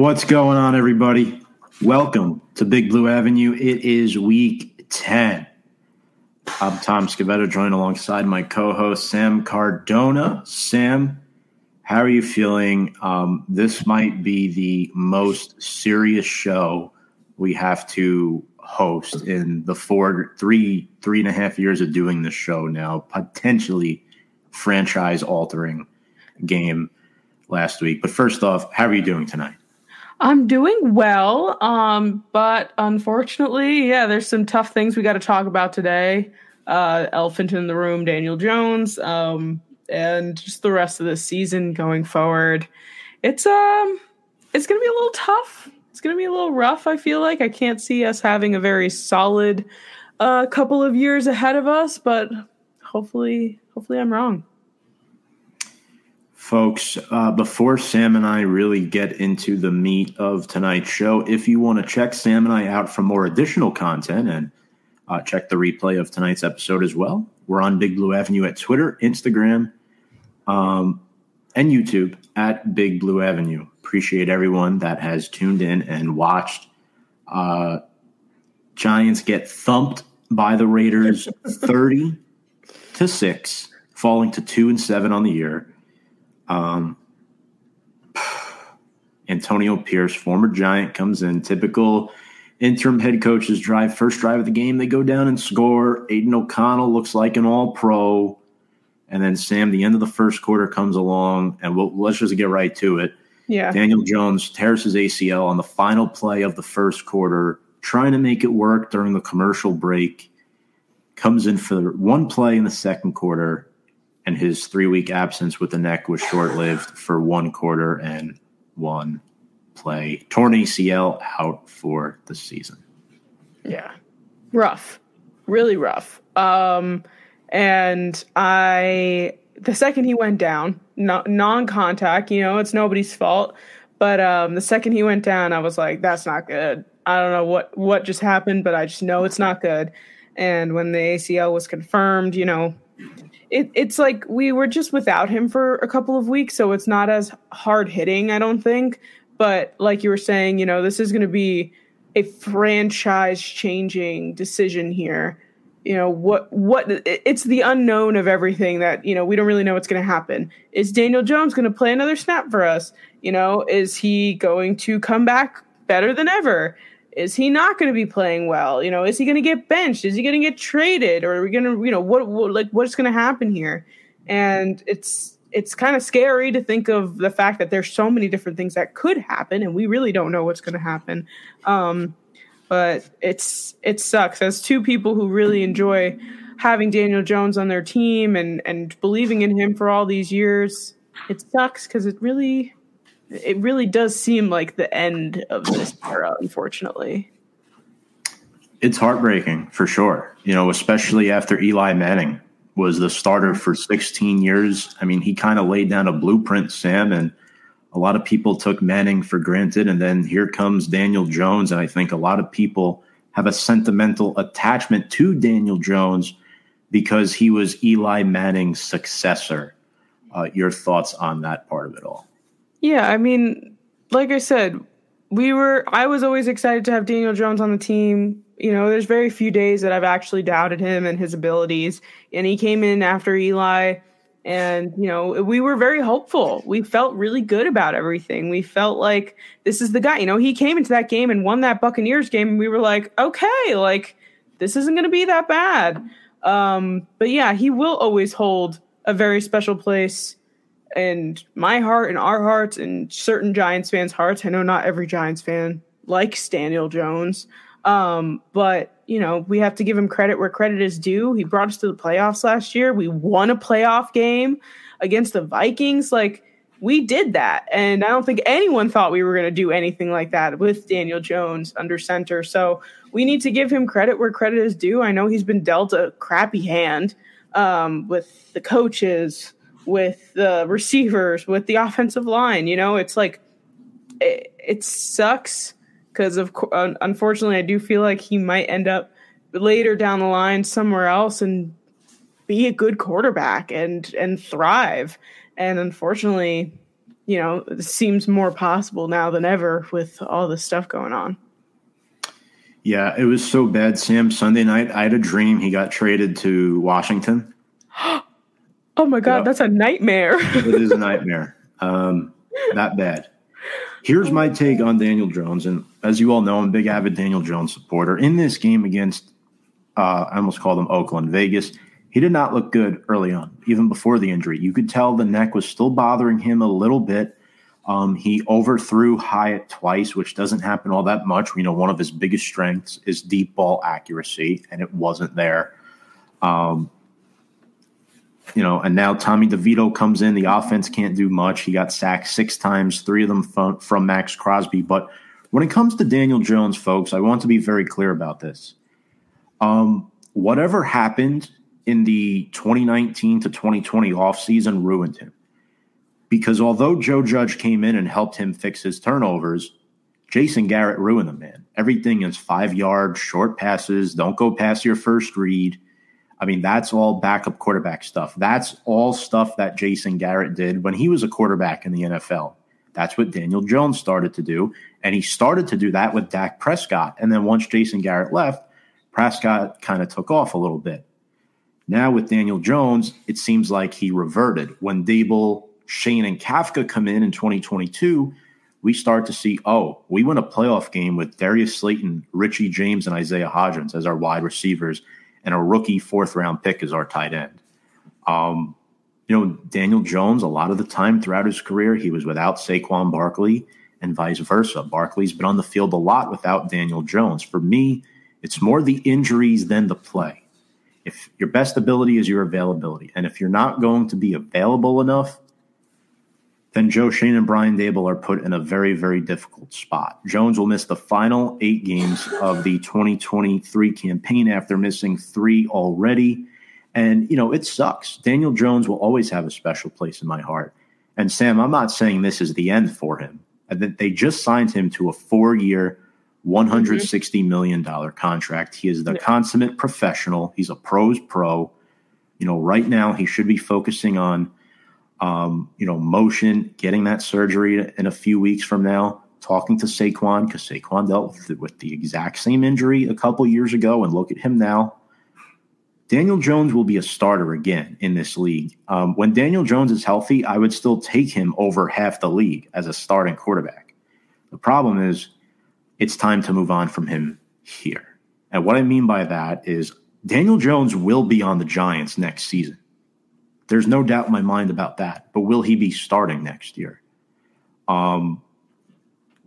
What's going on, everybody? Welcome to Big Blue Avenue. It is week 10. I'm Tom Scavetta, joined alongside my co host, Sam Cardona. Sam, how are you feeling? Um, this might be the most serious show we have to host in the four, three, three and a half years of doing this show now, potentially franchise altering game last week. But first off, how are you doing tonight? I'm doing well, um, but unfortunately, yeah, there's some tough things we got to talk about today. Uh, elephant in the room, Daniel Jones, um, and just the rest of the season going forward. It's um, it's gonna be a little tough. It's gonna be a little rough. I feel like I can't see us having a very solid uh, couple of years ahead of us, but hopefully, hopefully, I'm wrong. Folks, uh, before Sam and I really get into the meat of tonight's show, if you want to check Sam and I out for more additional content and uh, check the replay of tonight's episode as well, we're on Big Blue Avenue at Twitter, Instagram, um, and YouTube at Big Blue Avenue. Appreciate everyone that has tuned in and watched. Uh, Giants get thumped by the Raiders 30 to 6, falling to 2 and 7 on the year. Um, Antonio Pierce, former Giant, comes in. Typical interim head coaches drive first drive of the game. They go down and score. Aidan O'Connell looks like an All Pro, and then Sam. The end of the first quarter comes along, and we'll, let's just get right to it. Yeah, Daniel Jones tears his ACL on the final play of the first quarter, trying to make it work during the commercial break. Comes in for one play in the second quarter and his three week absence with the neck was short lived for one quarter and one play. Torn ACL out for the season. Yeah. Rough. Really rough. Um, and I, the second he went down, no, non contact, you know, it's nobody's fault. But um, the second he went down, I was like, that's not good. I don't know what, what just happened, but I just know it's not good. And when the ACL was confirmed, you know, it, it's like we were just without him for a couple of weeks, so it's not as hard hitting, I don't think. But like you were saying, you know, this is going to be a franchise changing decision here. You know what? What it's the unknown of everything that you know we don't really know what's going to happen. Is Daniel Jones going to play another snap for us? You know, is he going to come back better than ever? Is he not going to be playing well? You know, is he going to get benched? Is he going to get traded? Or are we going to, you know, what, what like what's going to happen here? And it's it's kind of scary to think of the fact that there's so many different things that could happen, and we really don't know what's going to happen. Um, but it's it sucks as two people who really enjoy having Daniel Jones on their team and and believing in him for all these years. It sucks because it really it really does seem like the end of this era, unfortunately. It's heartbreaking for sure. You know, especially after Eli Manning was the starter for 16 years. I mean, he kind of laid down a blueprint, Sam, and a lot of people took Manning for granted. And then here comes Daniel Jones. And I think a lot of people have a sentimental attachment to Daniel Jones because he was Eli Manning's successor. Uh, your thoughts on that part of it all? Yeah, I mean, like I said, we were I was always excited to have Daniel Jones on the team. You know, there's very few days that I've actually doubted him and his abilities. And he came in after Eli and you know, we were very hopeful. We felt really good about everything. We felt like this is the guy. You know, he came into that game and won that Buccaneers game and we were like, "Okay, like this isn't going to be that bad." Um, but yeah, he will always hold a very special place and my heart and our hearts and certain Giants fans' hearts. I know not every Giants fan likes Daniel Jones, um, but you know we have to give him credit where credit is due. He brought us to the playoffs last year. We won a playoff game against the Vikings. Like we did that, and I don't think anyone thought we were going to do anything like that with Daniel Jones under center. So we need to give him credit where credit is due. I know he's been dealt a crappy hand um, with the coaches with the receivers, with the offensive line. You know, it's like it, it sucks because of unfortunately, I do feel like he might end up later down the line somewhere else and be a good quarterback and and thrive. And unfortunately, you know, it seems more possible now than ever with all this stuff going on. Yeah, it was so bad, Sam. Sunday night, I had a dream he got traded to Washington. oh my God, that's a nightmare. it is a nightmare. Um, that bad. Here's my take on Daniel Jones. And as you all know, I'm a big avid Daniel Jones supporter. In this game against, uh, I almost call them Oakland, Vegas, he did not look good early on, even before the injury. You could tell the neck was still bothering him a little bit. Um, he overthrew Hyatt twice, which doesn't happen all that much. We know one of his biggest strengths is deep ball accuracy, and it wasn't there. Um, you know, and now Tommy DeVito comes in. The offense can't do much. He got sacked six times, three of them from, from Maxx Crosby. But when it comes to Daniel Jones, folks, I want to be very clear about this. Um, whatever happened in the 2019 to 2020 offseason ruined him. Because although Joe Judge came in and helped him fix his turnovers, Jason Garrett ruined the man. Everything is five yards, short passes, don't go past your first read. I mean, that's all backup quarterback stuff. That's all stuff that Jason Garrett did when he was a quarterback in the NFL. That's what Daniel Jones started to do. And he started to do that with Dak Prescott. And then once Jason Garrett left, Prescott kind of took off a little bit. Now with Daniel Jones, it seems like he reverted. When Daboll, Schoen, and Kafka come in in 2022, we start to see, oh, we win a playoff game with Darius Slayton, Richie James, and Isaiah Hodgins as our wide receivers – and a rookie fourth round pick as our tight end. Um, you know, Daniel Jones, a lot of the time throughout his career, he was without Saquon Barkley and vice versa. Barkley's been on the field a lot without Daniel Jones. For me, it's more the injuries than the play. If your best ability is your availability, and if you're not going to be available enough, then Joe Shane and Brian Dable are put in a very, very difficult spot. Jones will miss the final eight games of the 2023 campaign after missing three already. And, you know, it sucks. Daniel Jones will always have a special place in my heart. And Sam, I'm not saying this is the end for him. They just signed him to a four year, $160 million contract. He is the yeah. consummate professional. He's a pro's pro. You know, right now he should be focusing on um, you know, motion, getting that surgery in a few weeks from now, talking to Saquon because Saquon dealt with, with the exact same injury a couple years ago, and look at him now. Daniel Jones will be a starter again in this league. Um, when Daniel Jones is healthy, I would still take him over half the league as a starting quarterback. The problem is, it's time to move on from him here. And what I mean by that is Daniel Jones will be on the Giants next season. There's no doubt in my mind about that. But will he be starting next year? Um,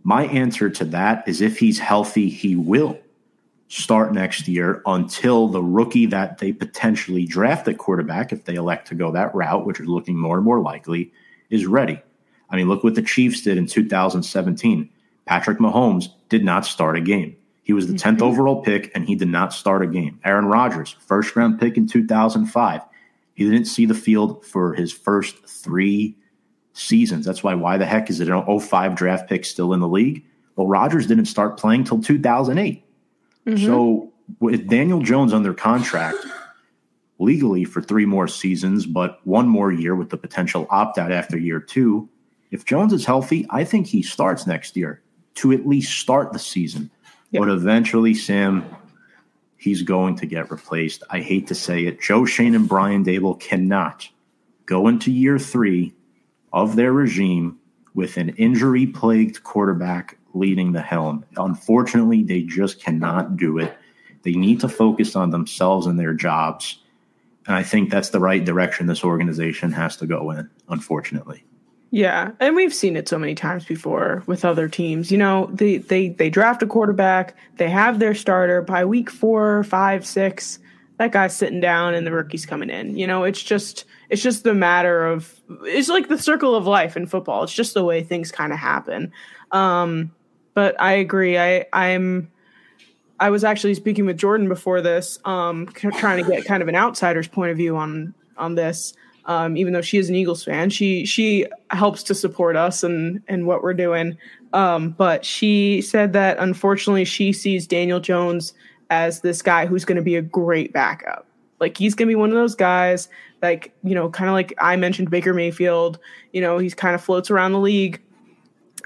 my answer to that is if he's healthy, he will start next year until the rookie that they potentially draft at quarterback, if they elect to go that route, which is looking more and more likely, is ready. I mean, look what the Chiefs did in 2017. Patrick Mahomes did not start a game. He was the 10th mm-hmm. overall pick and he did not start a game. Aaron Rodgers, first round pick in 2005. He didn't see the field for his first three seasons. That's why why the heck is it an 05 draft pick still in the league? Well, Rodgers didn't start playing till 2008. Mm-hmm. So with Daniel Jones under contract legally for three more seasons, but one more year with the potential opt out after year two, if Jones is healthy, I think he starts next year to at least start the season. Yep. But eventually, Sam, he's going to get replaced. I hate to say it. Joe Schoen and Brian Daboll cannot go into year three of their regime with an injury plagued quarterback leading the helm. Unfortunately, they just cannot do it. They need to focus on themselves and their jobs. And I think that's the right direction this organization has to go in, unfortunately. Yeah, and we've seen it so many times before with other teams. You know, they they they draft a quarterback, they have their starter by week four, five, six. That guy's sitting down, and the rookie's coming in. You know, it's just it's just the matter of it's like the circle of life in football. It's just the way things kind of happen. Um, but I agree. I I'm I was actually speaking with Jordan before this, um, trying to get kind of an outsider's point of view on on this um, even though she is an Eagles fan. She she helps to support us and and what we're doing. Um, but she said that unfortunately she sees Daniel Jones as this guy who's going to be a great backup. Like he's going to be one of those guys like you know, kind of like I mentioned Baker Mayfield. You know, he's kind of floats around the league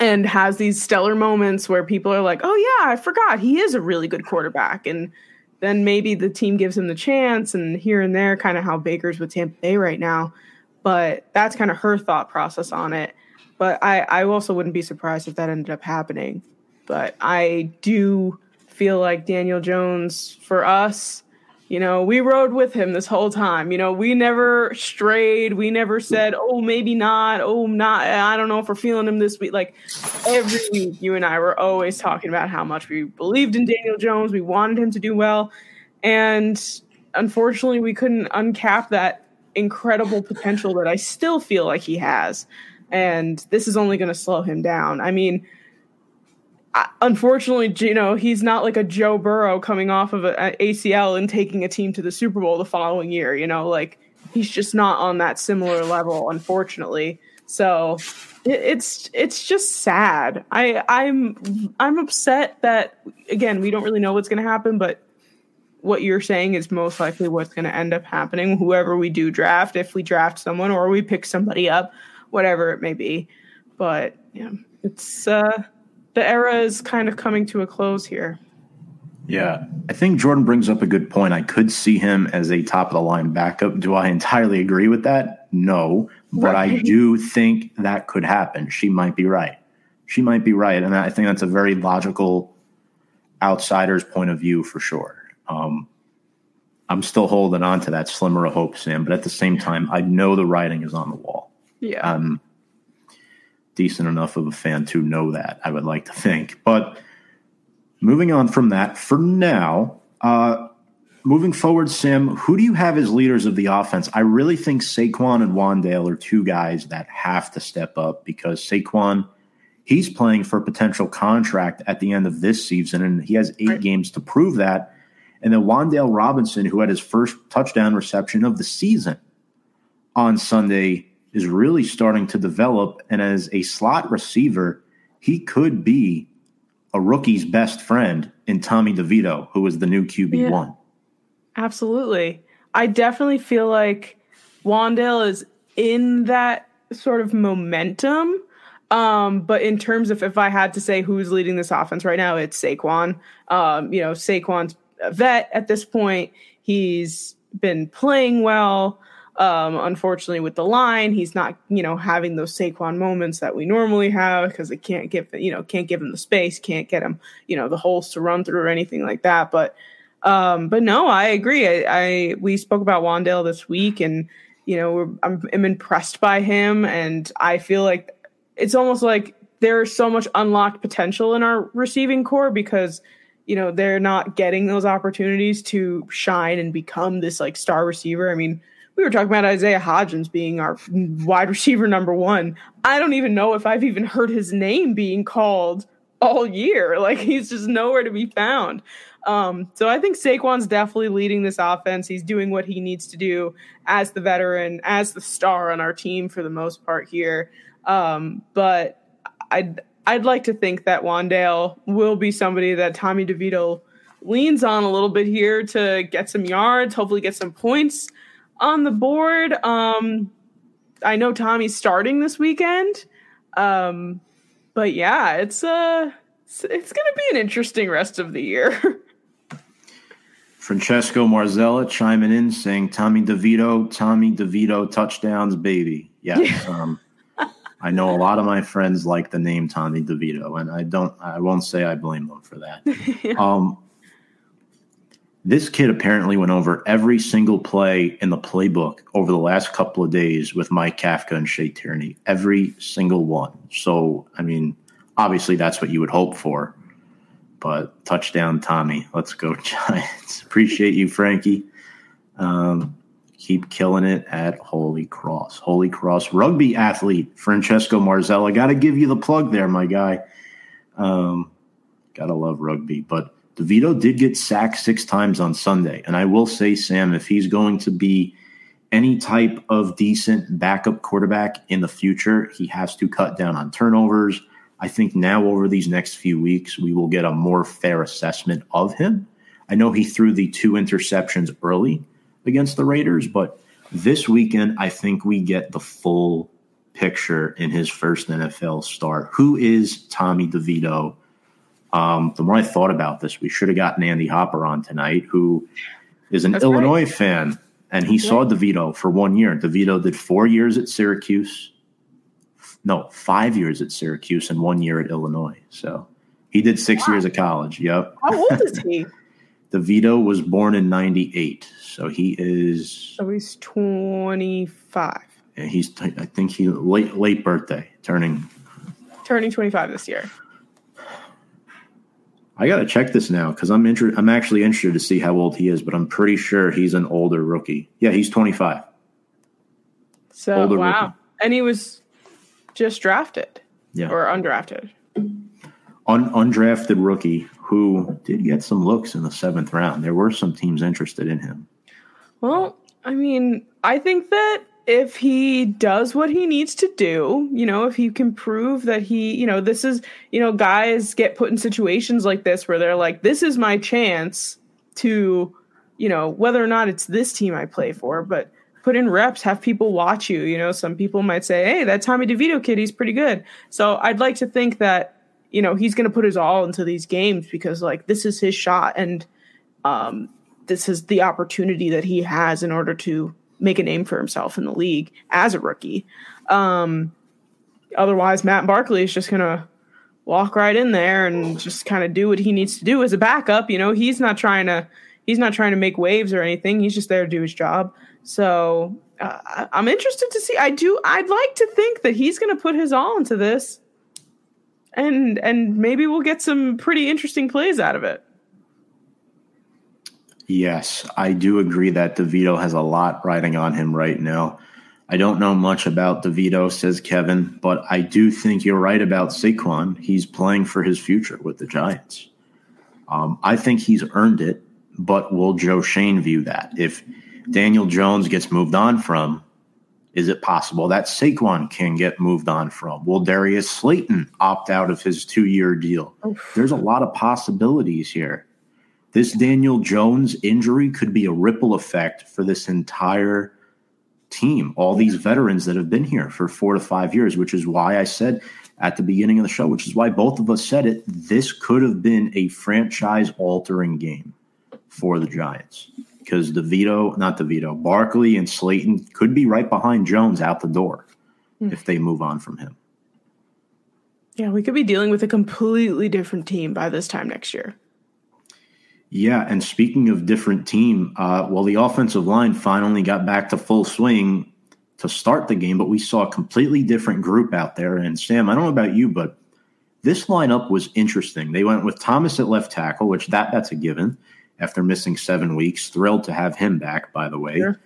and has these stellar moments where people are like, "Oh yeah, I forgot he is a really good quarterback," and then maybe the team gives him the chance, and here and there, kind of how Baker's with Tampa Bay right now. But that's kind of her thought process on it. But I, I also wouldn't be surprised if that ended up happening. But I do feel like Daniel Jones for us you know, we rode with him this whole time. You know, we never strayed. We never said, "Oh, maybe not. Oh, not. I don't know if we're feeling him this week." Like every week, you and I were always talking about how much we believed in Daniel Jones. We wanted him to do well, and unfortunately, we couldn't uncap that incredible potential that I still feel like he has. And this is only going to slow him down. I mean, unfortunately, you know, he's not like a Joe Burrow coming off of an ACL and taking a team to the Super Bowl the following year. You know, like he's just not on that similar level, unfortunately. So it's it's just sad. I I'm I'm upset that again we don't really know what's going to happen, but what you're saying is most likely what's going to end up happening. Whoever we do draft, if we draft someone or we pick somebody up, whatever it may be. But yeah, it's uh the era is kind of coming to a close here. Yeah, I think Jordan brings up a good point. I could see him as a top of the line backup. Do I entirely agree with that? No, but right. I do think that could happen. She might be right. She might be right, and I think that's a very logical outsider's point of view for sure. Um, I'm still holding on to that slimmer of hope, Sam, but at the same time, I know the writing is on the wall. Yeah. Um, decent enough of a fan to know that, I would like to think. But moving on from that, for now, uh, moving forward, Sim, who do you have as leaders of the offense? I really think Saquon and Wan'Dale are two guys that have to step up because Saquon, he's playing for a potential contract at the end of this season, and he has eight right. games to prove that. And then Wan'Dale Robinson, who had his first touchdown reception of the season on Sunday, is really starting to develop. And as a slot receiver, he could be a rookie's best friend in Tommy DeVito, who is the new QB1. Yeah, absolutely. I definitely feel like Wan'Dale is in that sort of momentum. Um, but in terms of if I had to say who's leading this offense right now, it's Saquon. Um, you know, Saquon's a vet at this point. He's been playing well. Um, unfortunately, with the line, he's not, you know, having those Saquon moments that we normally have because they can't give, you know, can't give him the space, can't get him, you know, the holes to run through or anything like that. But, um, but no, I agree. I, I we spoke about Wan'Dale this week, and you know, I'm, I'm impressed by him, and I feel like it's almost like there's so much unlocked potential in our receiving core because you know they're not getting those opportunities to shine and become this like star receiver. I mean we were talking about Isaiah Hodgins being our wide receiver number one. I don't even know if I've even heard his name being called all year. Like he's just nowhere to be found. Um, so I think Saquon's definitely leading this offense. He's doing what he needs to do as the veteran, as the star on our team for the most part here. Um, but I'd I'd like to think that Wan'Dale will be somebody that Tommy DeVito leans on a little bit here to get some yards, hopefully get some points on the board. Um, I know Tommy's starting this weekend. Um, but yeah, it's uh it's, it's going to be an interesting rest of the year. Francesco Marzella chiming in saying Tommy DeVito, Tommy DeVito touchdowns, baby. Yes. Yeah. Um, I know a lot of my friends like the name Tommy DeVito, and I don't. I won't say I blame them for that. yeah. Um, this kid apparently went over every single play in the playbook over the last couple of days with Mike Kafka and Shea Tierney. Every single one. So, I mean, obviously that's what you would hope for. But touchdown, Tommy. Let's go, Giants. Appreciate you, Frankie. Um, keep killing it at Holy Cross. Holy Cross rugby athlete, Francesco Marzella. Got to give you the plug there, my guy. Um, gotta love rugby. But DeVito did get sacked six times on Sunday. And I will say, Sam, if he's going to be any type of decent backup quarterback in the future, he has to cut down on turnovers. I think now over these next few weeks, we will get a more fair assessment of him. I know he threw the two interceptions early against the Raiders, but This weekend, I think we get the full picture in his first NFL start. Who is Tommy DeVito? Um, the more I thought about this, we should have gotten Andy Hopper on tonight, who is an That's Illinois right. fan, and he saw DeVito for one year. DeVito did four years at Syracuse, no, five years at Syracuse and one year at Illinois. So he did six wow. years of college. Yep. How old is he? DeVito was born in '98, so he is. So he's 25. Yeah, he's. I think he late late birthday, turning. Turning 25 this year. I got to check this now because I'm inter- I'm actually interested to see how old he is, but I'm pretty sure he's an older rookie. Yeah, he's 25. So older wow, rookie. and he was just drafted. Yeah, or undrafted. Un- undrafted rookie who did get some looks in the seventh round. There were some teams interested in him. Well, I mean, I think that if he does what he needs to do, you know, if he can prove that he, you know, this is, you know, guys get put in situations like this where they're like, this is my chance to, you know, whether or not it's this team I play for, but put in reps, have people watch you. You know, some people might say, hey, that Tommy DeVito kid, he's pretty good. So I'd like to think that, you know, he's going to put his all into these games because, like, this is his shot and um, this is the opportunity that he has in order to make a name for himself in the league as a rookie. Um, otherwise, Matt Barkley is just going to walk right in there and just kind of do what he needs to do as a backup. You know, he's not trying to he's not trying to make waves or anything. He's just there to do his job. So uh, I'm interested to see. I do. I'd like to think that he's going to put his all into this, and and maybe we'll get some pretty interesting plays out of it. Yes, I do agree that DeVito has a lot riding on him right now. I don't know much about DeVito, says Kevin, but I do think you're right about Saquon. He's playing for his future with the Giants. Um, I think he's earned it, but will Joe Schoen view that? If Daniel Jones gets moved on from, is it possible that Saquon can get moved on from? Will Darius Slayton opt out of his two year deal? Oof. There's a lot of possibilities here. This Daniel Jones injury could be a ripple effect for this entire team, all these veterans that have been here for four to five years, which is why I said at the beginning of the show, which is why both of us said it, this could have been a franchise altering game for the Giants. Because DeVito, not DeVito, Barkley and Slayton could be right behind Jones out the door mm. if they move on from him. Yeah, we could be dealing with a completely different team by this time next year. Yeah, and speaking of different team, uh, well, the offensive line finally got back to full swing to start the game, but we saw a completely different group out there. And Sam, I don't know about you, but this lineup was interesting. They went with Thomas at left tackle, which that that's a given after missing seven weeks. Thrilled to have him back, by the way. Sure.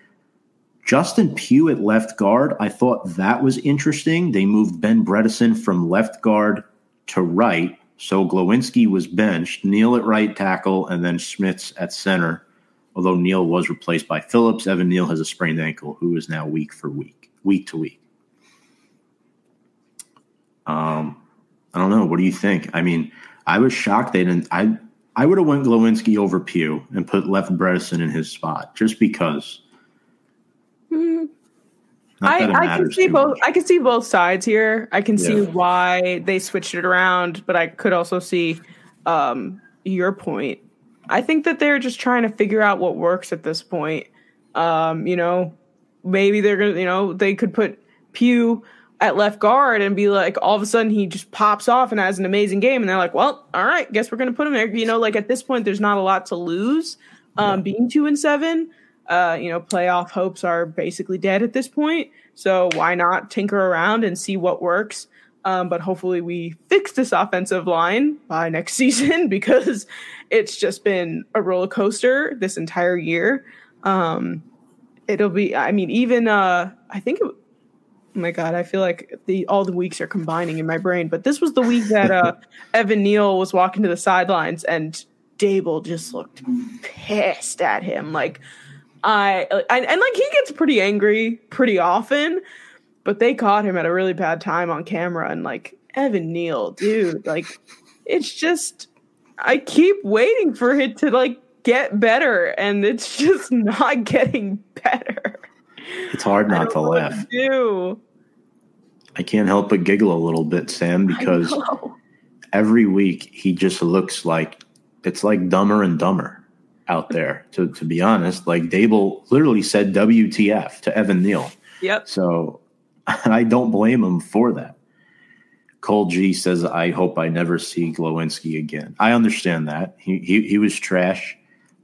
Justin Pugh at left guard, I thought that was interesting. They moved Ben Bredeson from left guard to right so Glowinski was benched, Neal at right tackle, and then Schmitz at center. Although Neal was replaced by Phillips, Evan Neal has a sprained ankle, who is now week for week, week to week. Um, I don't know. What do you think? I mean, I was shocked they didn't. I I would have went Glowinski over Pugh and put Left Bredeson in his spot just because I, I can see both. Much. I can see both sides here. I can yeah. see why they switched it around, but I could also see um, your point. I think that they're just trying to figure out what works at this point. Um, you know, maybe they're gonna, you know, they could put Pugh at left guard and be like, all of a sudden he just pops off and has an amazing game, and they're like, well, all right, guess we're gonna put him there. You know, like at this point, there's not a lot to lose. Um, yeah. Being two and seven, uh, you know, playoff hopes are basically dead at this point. So why not tinker around and see what works? Um, but hopefully we fix this offensive line by next season because it's just been a roller coaster this entire year. Um, it'll be, I mean, even, uh, I think, it, oh my God, I feel like the, all the weeks are combining in my brain, but this was the week that, uh, Evan Neal was walking to the sidelines and Daboll just looked pissed at him. Like, I and, and like he gets pretty angry pretty often, but they caught him at a really bad time on camera and like Evan Neal, dude, like it's just I keep waiting for it to like get better and it's just not getting better. It's hard not to laugh. Do. I can't help but giggle a little bit, Sam, because every week he just looks like it's like dumber and dumber out there. To to be honest, like Daboll literally said WTF to Evan Neal. Yep. So I don't blame him for that. Cole G says, "I hope I never see Glowinski again." I understand that he he, he was trash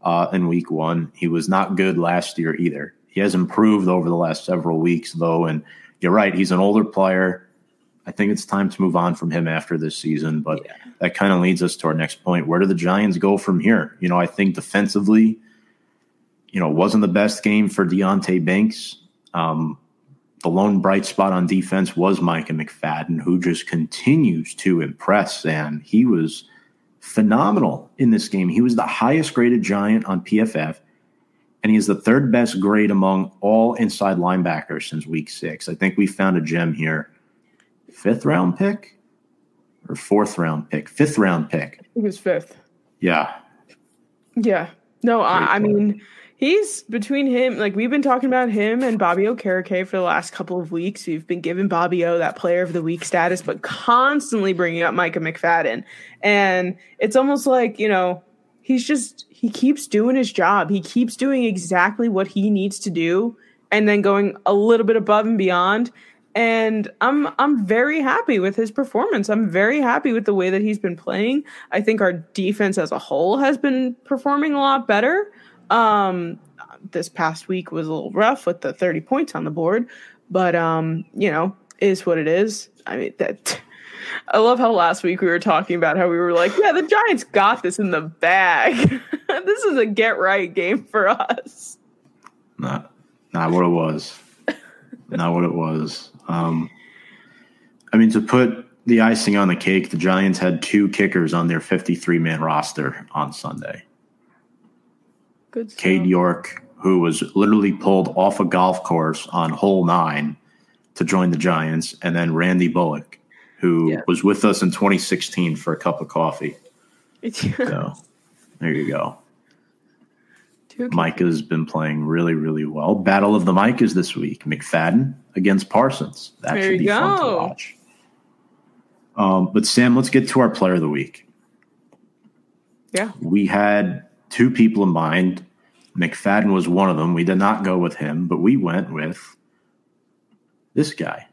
uh, in week one. He was not good last year either. He has improved over the last several weeks, though, and you're right. He's an older player. I think it's time to move on from him after this season. But yeah. that kind of leads us to our next point. Where do the Giants go from here? You know, I think defensively, you know, wasn't the best game for Deonte Banks. Um, the lone bright spot on defense was Micah McFadden, who just continues to impress. And he was phenomenal in this game. He was the highest graded Giant on PFF, and he is the third best grade among all inside linebackers since week six. I think we found a gem here. Fifth round pick or fourth round pick? Fifth round pick. It was fifth. Yeah. Yeah. No, I, I mean, he's between him like we've been talking about him and Bobby Okereke for the last couple of weeks. We've been giving Bobby O that player of the week status, but constantly bringing up Micah McFadden. And it's almost like, you know, he's just he keeps doing his job. He keeps doing exactly what he needs to do and then going a little bit above and beyond. And I'm I'm very happy with his performance. I'm very happy with the way that he's been playing. I think our defense as a whole has been performing a lot better. Um, this past week was a little rough with the 30 points on the board, but um, you know, is what it is. I mean that I love how last week we were talking about how we were like, yeah, the Giants got this in the bag. this is a get right game for us. Not not what it was. not what it was. Um I mean to put the icing on the cake, the Giants had two kickers on their 53 man roster on Sunday. Good stuff. Cade York, who was literally pulled off a golf course on hole nine to join the Giants, and then Randy Bullock, who yeah. was with us in 2016 for a cup of coffee. so there you go. Micah's been playing really, really well. Battle of the Micahs this week. McFadden against Parsons. That there should be go. fun to watch. Um, but Sam, let's get to our player of the week. Yeah. We had two people in mind. McFadden was one of them. We did not go with him, but we went with this guy.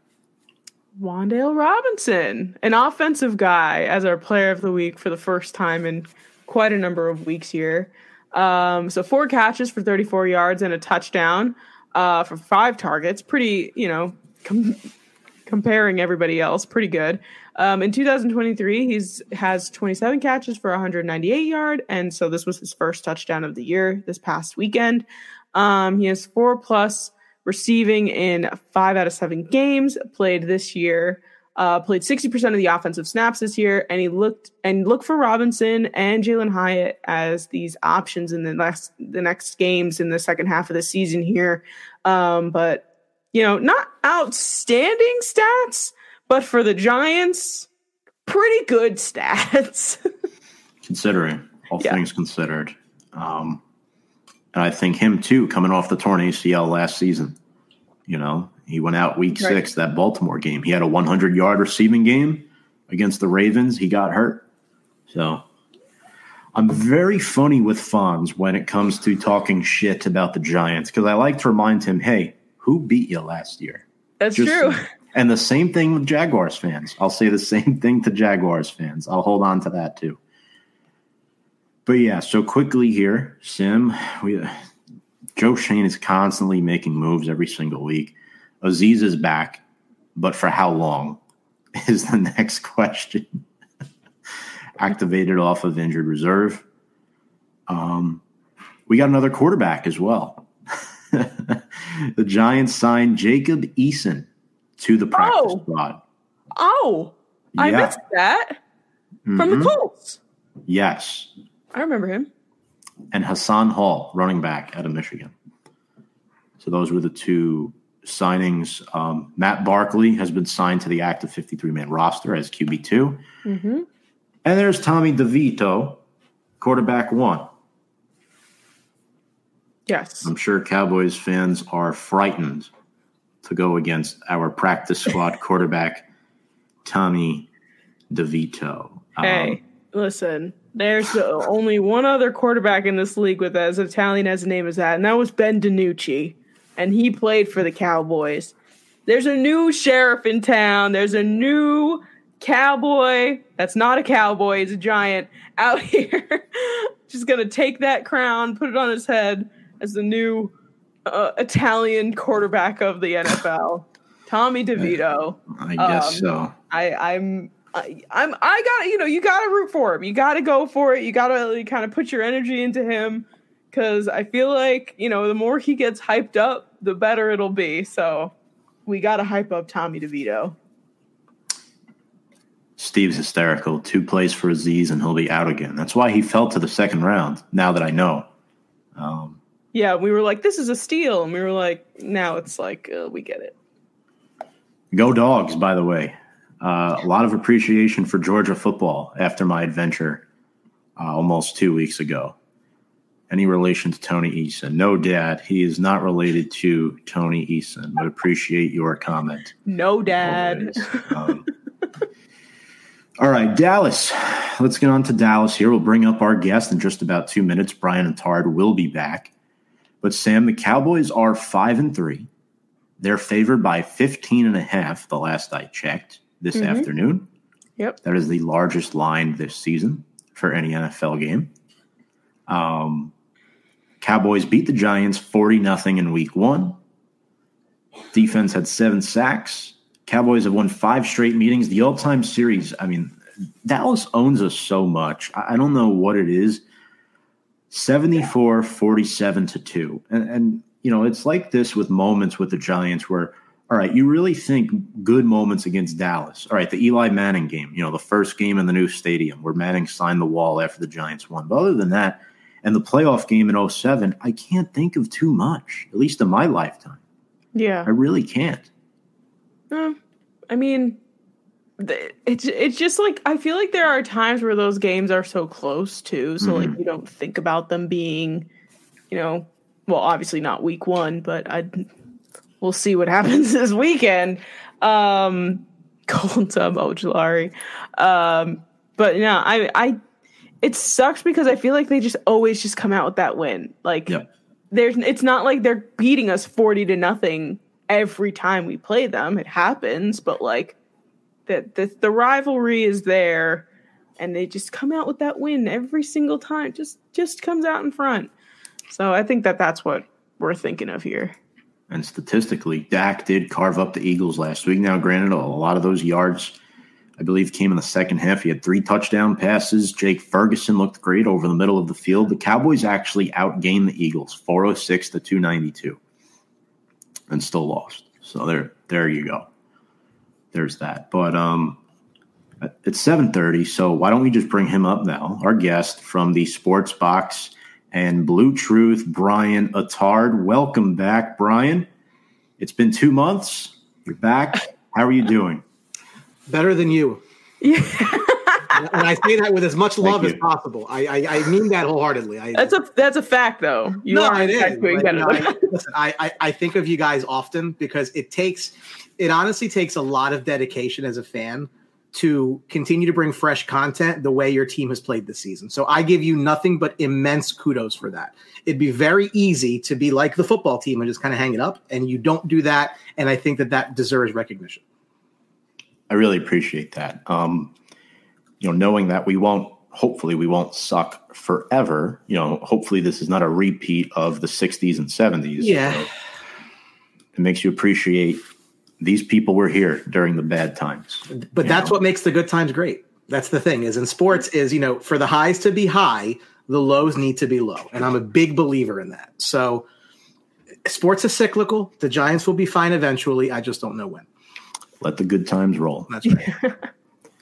Wan'Dale Robinson, an offensive guy, as our player of the week for the first time in quite a number of weeks here. Um, so four catches for 34 yards and a touchdown uh, for five targets. Pretty, you know, com- comparing everybody else, pretty good. Um, in 2023, he's has 27 catches for 198 yard, and so this was his first touchdown of the year this past weekend. Um, he has four plus receiving in five out of seven games played this year. Uh, played 60% of the offensive snaps this year, and he looked and look for Robinson and Jalen Hyatt as these options in the next the next games in the second half of the season here. Um, but you know, not outstanding stats, but for the Giants, pretty good stats. Considering all yeah. things considered. Um, and I think him too, coming off the torn ACL last season. You know, he went out week right. six, that Baltimore game. He had a 100 yard receiving game against the Ravens. He got hurt. So I'm very funny with Fonz when it comes to talking shit about the Giants because I like to remind him, hey, who beat you last year? That's Just, true. And the same thing with Jaguars fans. I'll say the same thing to Jaguars fans. I'll hold on to that too. But yeah, so quickly here, Sim, we Joe Schoen is constantly making moves every single week. Azeez is back, but for how long is the next question. Activated off of injured reserve. Um, we got another quarterback as well. the Giants signed Jacob Eason to the practice oh. squad. Oh, I missed that mm-hmm. from the mm-hmm. Colts. Yes, I remember him. And Hassan Hall, running back out of Michigan. So those were the two signings. Um, Matt Barkley has been signed to the active 53 man roster as QB2. Mm-hmm. And there's Tommy DeVito, quarterback one. Yes. I'm sure Cowboys fans are frightened to go against our practice squad quarterback, Tommy DeVito. Hey, um, listen, there's only one other quarterback in this league with as Italian as a name as that, and that was Ben DiNucci, and he played for the Cowboys. There's a new sheriff in town. There's a new cowboy that's not a cowboy, he's a giant out here. Just gonna take that crown, put it on his head as the new uh, Italian quarterback of the NFL, Tommy DeVito. I guess um, so. I, I'm I, I'm I got you know you got to root for him. You got to go for it. You got to kind of put your energy into him because I feel like you know the more he gets hyped up, the better it'll be. So we got to hype up Tommy DeVito. Steve's hysterical. Two plays for Azeez and he'll be out again. That's why he fell to the second round. Now that I know. Um, yeah, we were like, "This is a steal," and we were like, "Now it's like uh, we get it." Go dogs! By the way, uh, a lot of appreciation for Georgia football after my adventure uh, almost two weeks ago. Any relation to Tony Eason? No, Dad. He is not related to Tony Eason, but appreciate your comment. No, Dad. Um, all right, Dallas. Let's get on to Dallas here. We'll bring up our guest in just about two minutes. Brian Attard will be back. But Sam, the Cowboys are five and three. They're favored by 15 and a half the last I checked this mm-hmm. afternoon. Yep. That is the largest line this season for any NFL game. Um, Cowboys beat the Giants 40 nothing in week one. Defense had seven sacks. Cowboys have won five straight meetings. The all time series, I mean, Dallas owns us so much. I don't know what it is. 74 47 to 2. And, and, you know, it's like this with moments with the Giants where all right, you really think good moments against Dallas. All right, the Eli Manning game, you know, the first game in the new stadium where Manning signed the wall after the Giants won. But other than that, and the playoff game in 07, I can't think of too much, at least in my lifetime. Yeah. I really can't. Uh, I mean, it's it's just like I feel like there are times where those games are so close too, so mm-hmm. like you don't think about them being, you know, well, obviously not week one, but I we'll see what happens this weekend. Um, Colton Tub Ojulari. Um, but no, I, I, it sucks because I feel like they just always just come out with that win. Like, yep. there's, it's not like they're beating us 40 to nothing every time we play them. It happens, but like, that the, the rivalry is there and they just come out with that win every single time. Just, just comes out in front. So I think that that's what we're thinking of here. And statistically, Dak did carve up the Eagles last week. Now, granted, a lot of those yards, I believe, came in the second half. He had three touchdown passes. Jake Ferguson looked great over the middle of the field. The Cowboys actually outgained the Eagles 406 to 292 and still lost. So there, there you go. There's that. But um, it's 7:30, so why don't we just bring him up now? Our guest from the Sports Box and Blue Truth, Brian Attard. Welcome back, Brian. It's been two months. You're back. How are you doing? Better than you. Yeah. and I say that with as much love as possible. I, I, I mean that wholeheartedly. I, that's a that's a fact, though. You no, it is. I, listen, I, I think of you guys often because it takes it honestly takes a lot of dedication as a fan to continue to bring fresh content the way your team has played this season. So I give you nothing but immense kudos for that. It'd be very easy to be like the football team and just kind of hang it up, and you don't do that. And I think that that deserves recognition. I really appreciate that. Um, you know, knowing that we won't, hopefully, we won't suck forever. You know, hopefully, this is not a repeat of the '60s and '70s. Yeah. So it makes you appreciate these people were here during the bad times. But that's know? what makes the good times great. That's the thing is in sports is, you know, for the highs to be high, the lows need to be low. And I'm a big believer in that. So sports is cyclical. The Giants will be fine eventually. I just don't know when. Let the good times roll. That's right.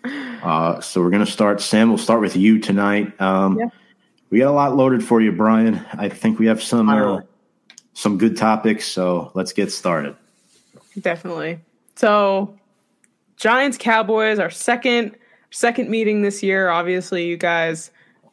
uh, so we're going to start. Sam, we'll start with you tonight. Um, yeah. We got a lot loaded for you, Brian. I think we have some uh, some good topics. So let's get started. Definitely. So, Giants Cowboys, our second second meeting this year. Obviously, you guys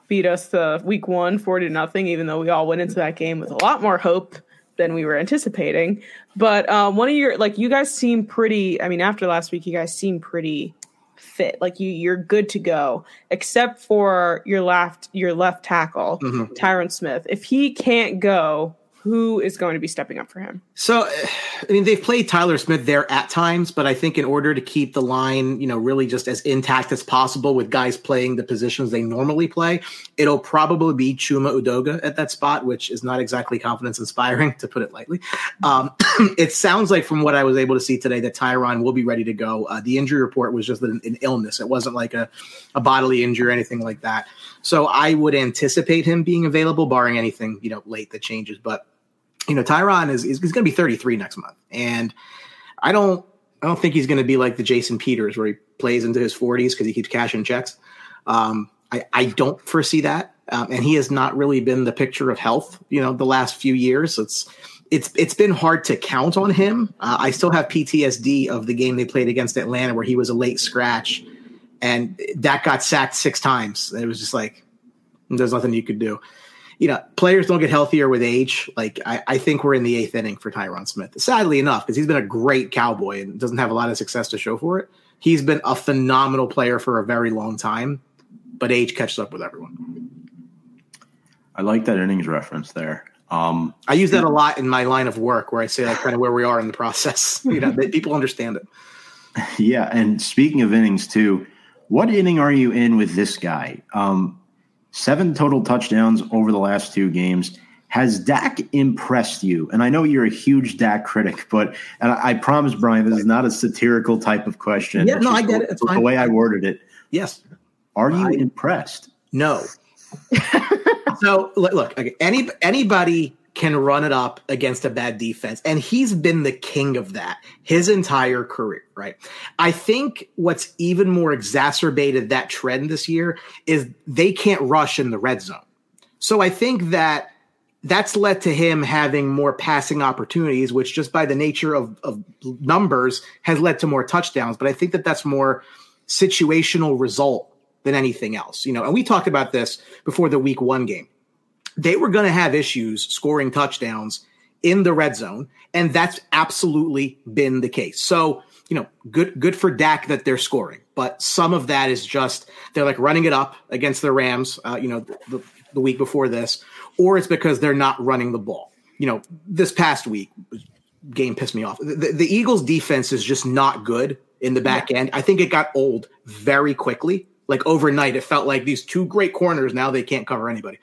beat us the week one, four to nothing, even though we all went into that game with a lot more hope than we were anticipating. But um, one of your like you guys seem pretty. I mean, after last week, you guys seem pretty fit. Like you, you're good to go, except for your left your left tackle, mm-hmm. Tyron Smith. If he can't go, who is going to be stepping up for him? So, I mean, they've played Tyler Smith there at times, but I think in order to keep the line, you know, really just as intact as possible with guys playing the positions they normally play, it'll probably be Chuma Edoga at that spot, which is not exactly confidence inspiring, to put it lightly. Um, it sounds like from what I was able to see today that Tyron will be ready to go. Uh, the injury report was just an, an illness; it wasn't like a, a bodily injury or anything like that. So I would anticipate him being available, barring anything you know late that changes, but you know, Tyron is, is, going to be 33 next month. And I don't, I don't think he's going to be like the Jason Peters where he plays into his 40s because he keeps cashing checks. Um, I, I don't foresee that. Um, and he has not really been the picture of health, you know, the last few years. It's, it's, it's been hard to count on him. Uh, I still have PTSD of the game they played against Atlanta where he was a late scratch and that got sacked six times. It was just like, there's nothing you could do you know, players don't get healthier with age. Like I, I think we're in the eighth inning for Tyron Smith. Sadly enough, because he's been a great cowboy and doesn't have a lot of success to show for it. He's been a phenomenal player for a very long time, but age catches up with everyone. I like that innings reference there. Um, I use that a lot in my line of work where I say like kind of where we are in the process. You know, people understand it. Yeah, and speaking of innings too, what inning are you in with this guy? Um, seven total touchdowns over the last two games. Has Dak impressed you? And I know you're a huge Dak critic, but and I, I promise, Brian, this is not a satirical type of question. Yeah, no, I get it. It's the way I worded it. Yes. Are you I, impressed? No. so look, okay, any anybody can run it up against a bad defense. And he's been the king of that his entire career, right? I think what's even more exacerbated that trend this year is they can't rush in the red zone. So I think that that's led to him having more passing opportunities, which just by the nature of, of numbers has led to more touchdowns. But I think that that's more situational result than anything else, you know. And we talked about this before the week one game they were going to have issues scoring touchdowns in the red zone, and that's absolutely been the case. So, you know, good good for Dak that they're scoring, but some of that is just they're like running it up against the Rams, uh, you know, the, the week before this, or it's because they're not running the ball. You know, this past week game pissed me off. The, the Eagles defense is just not good in the back end. I think it got old very quickly. Like overnight, it felt like these two great corners now they can't cover anybody.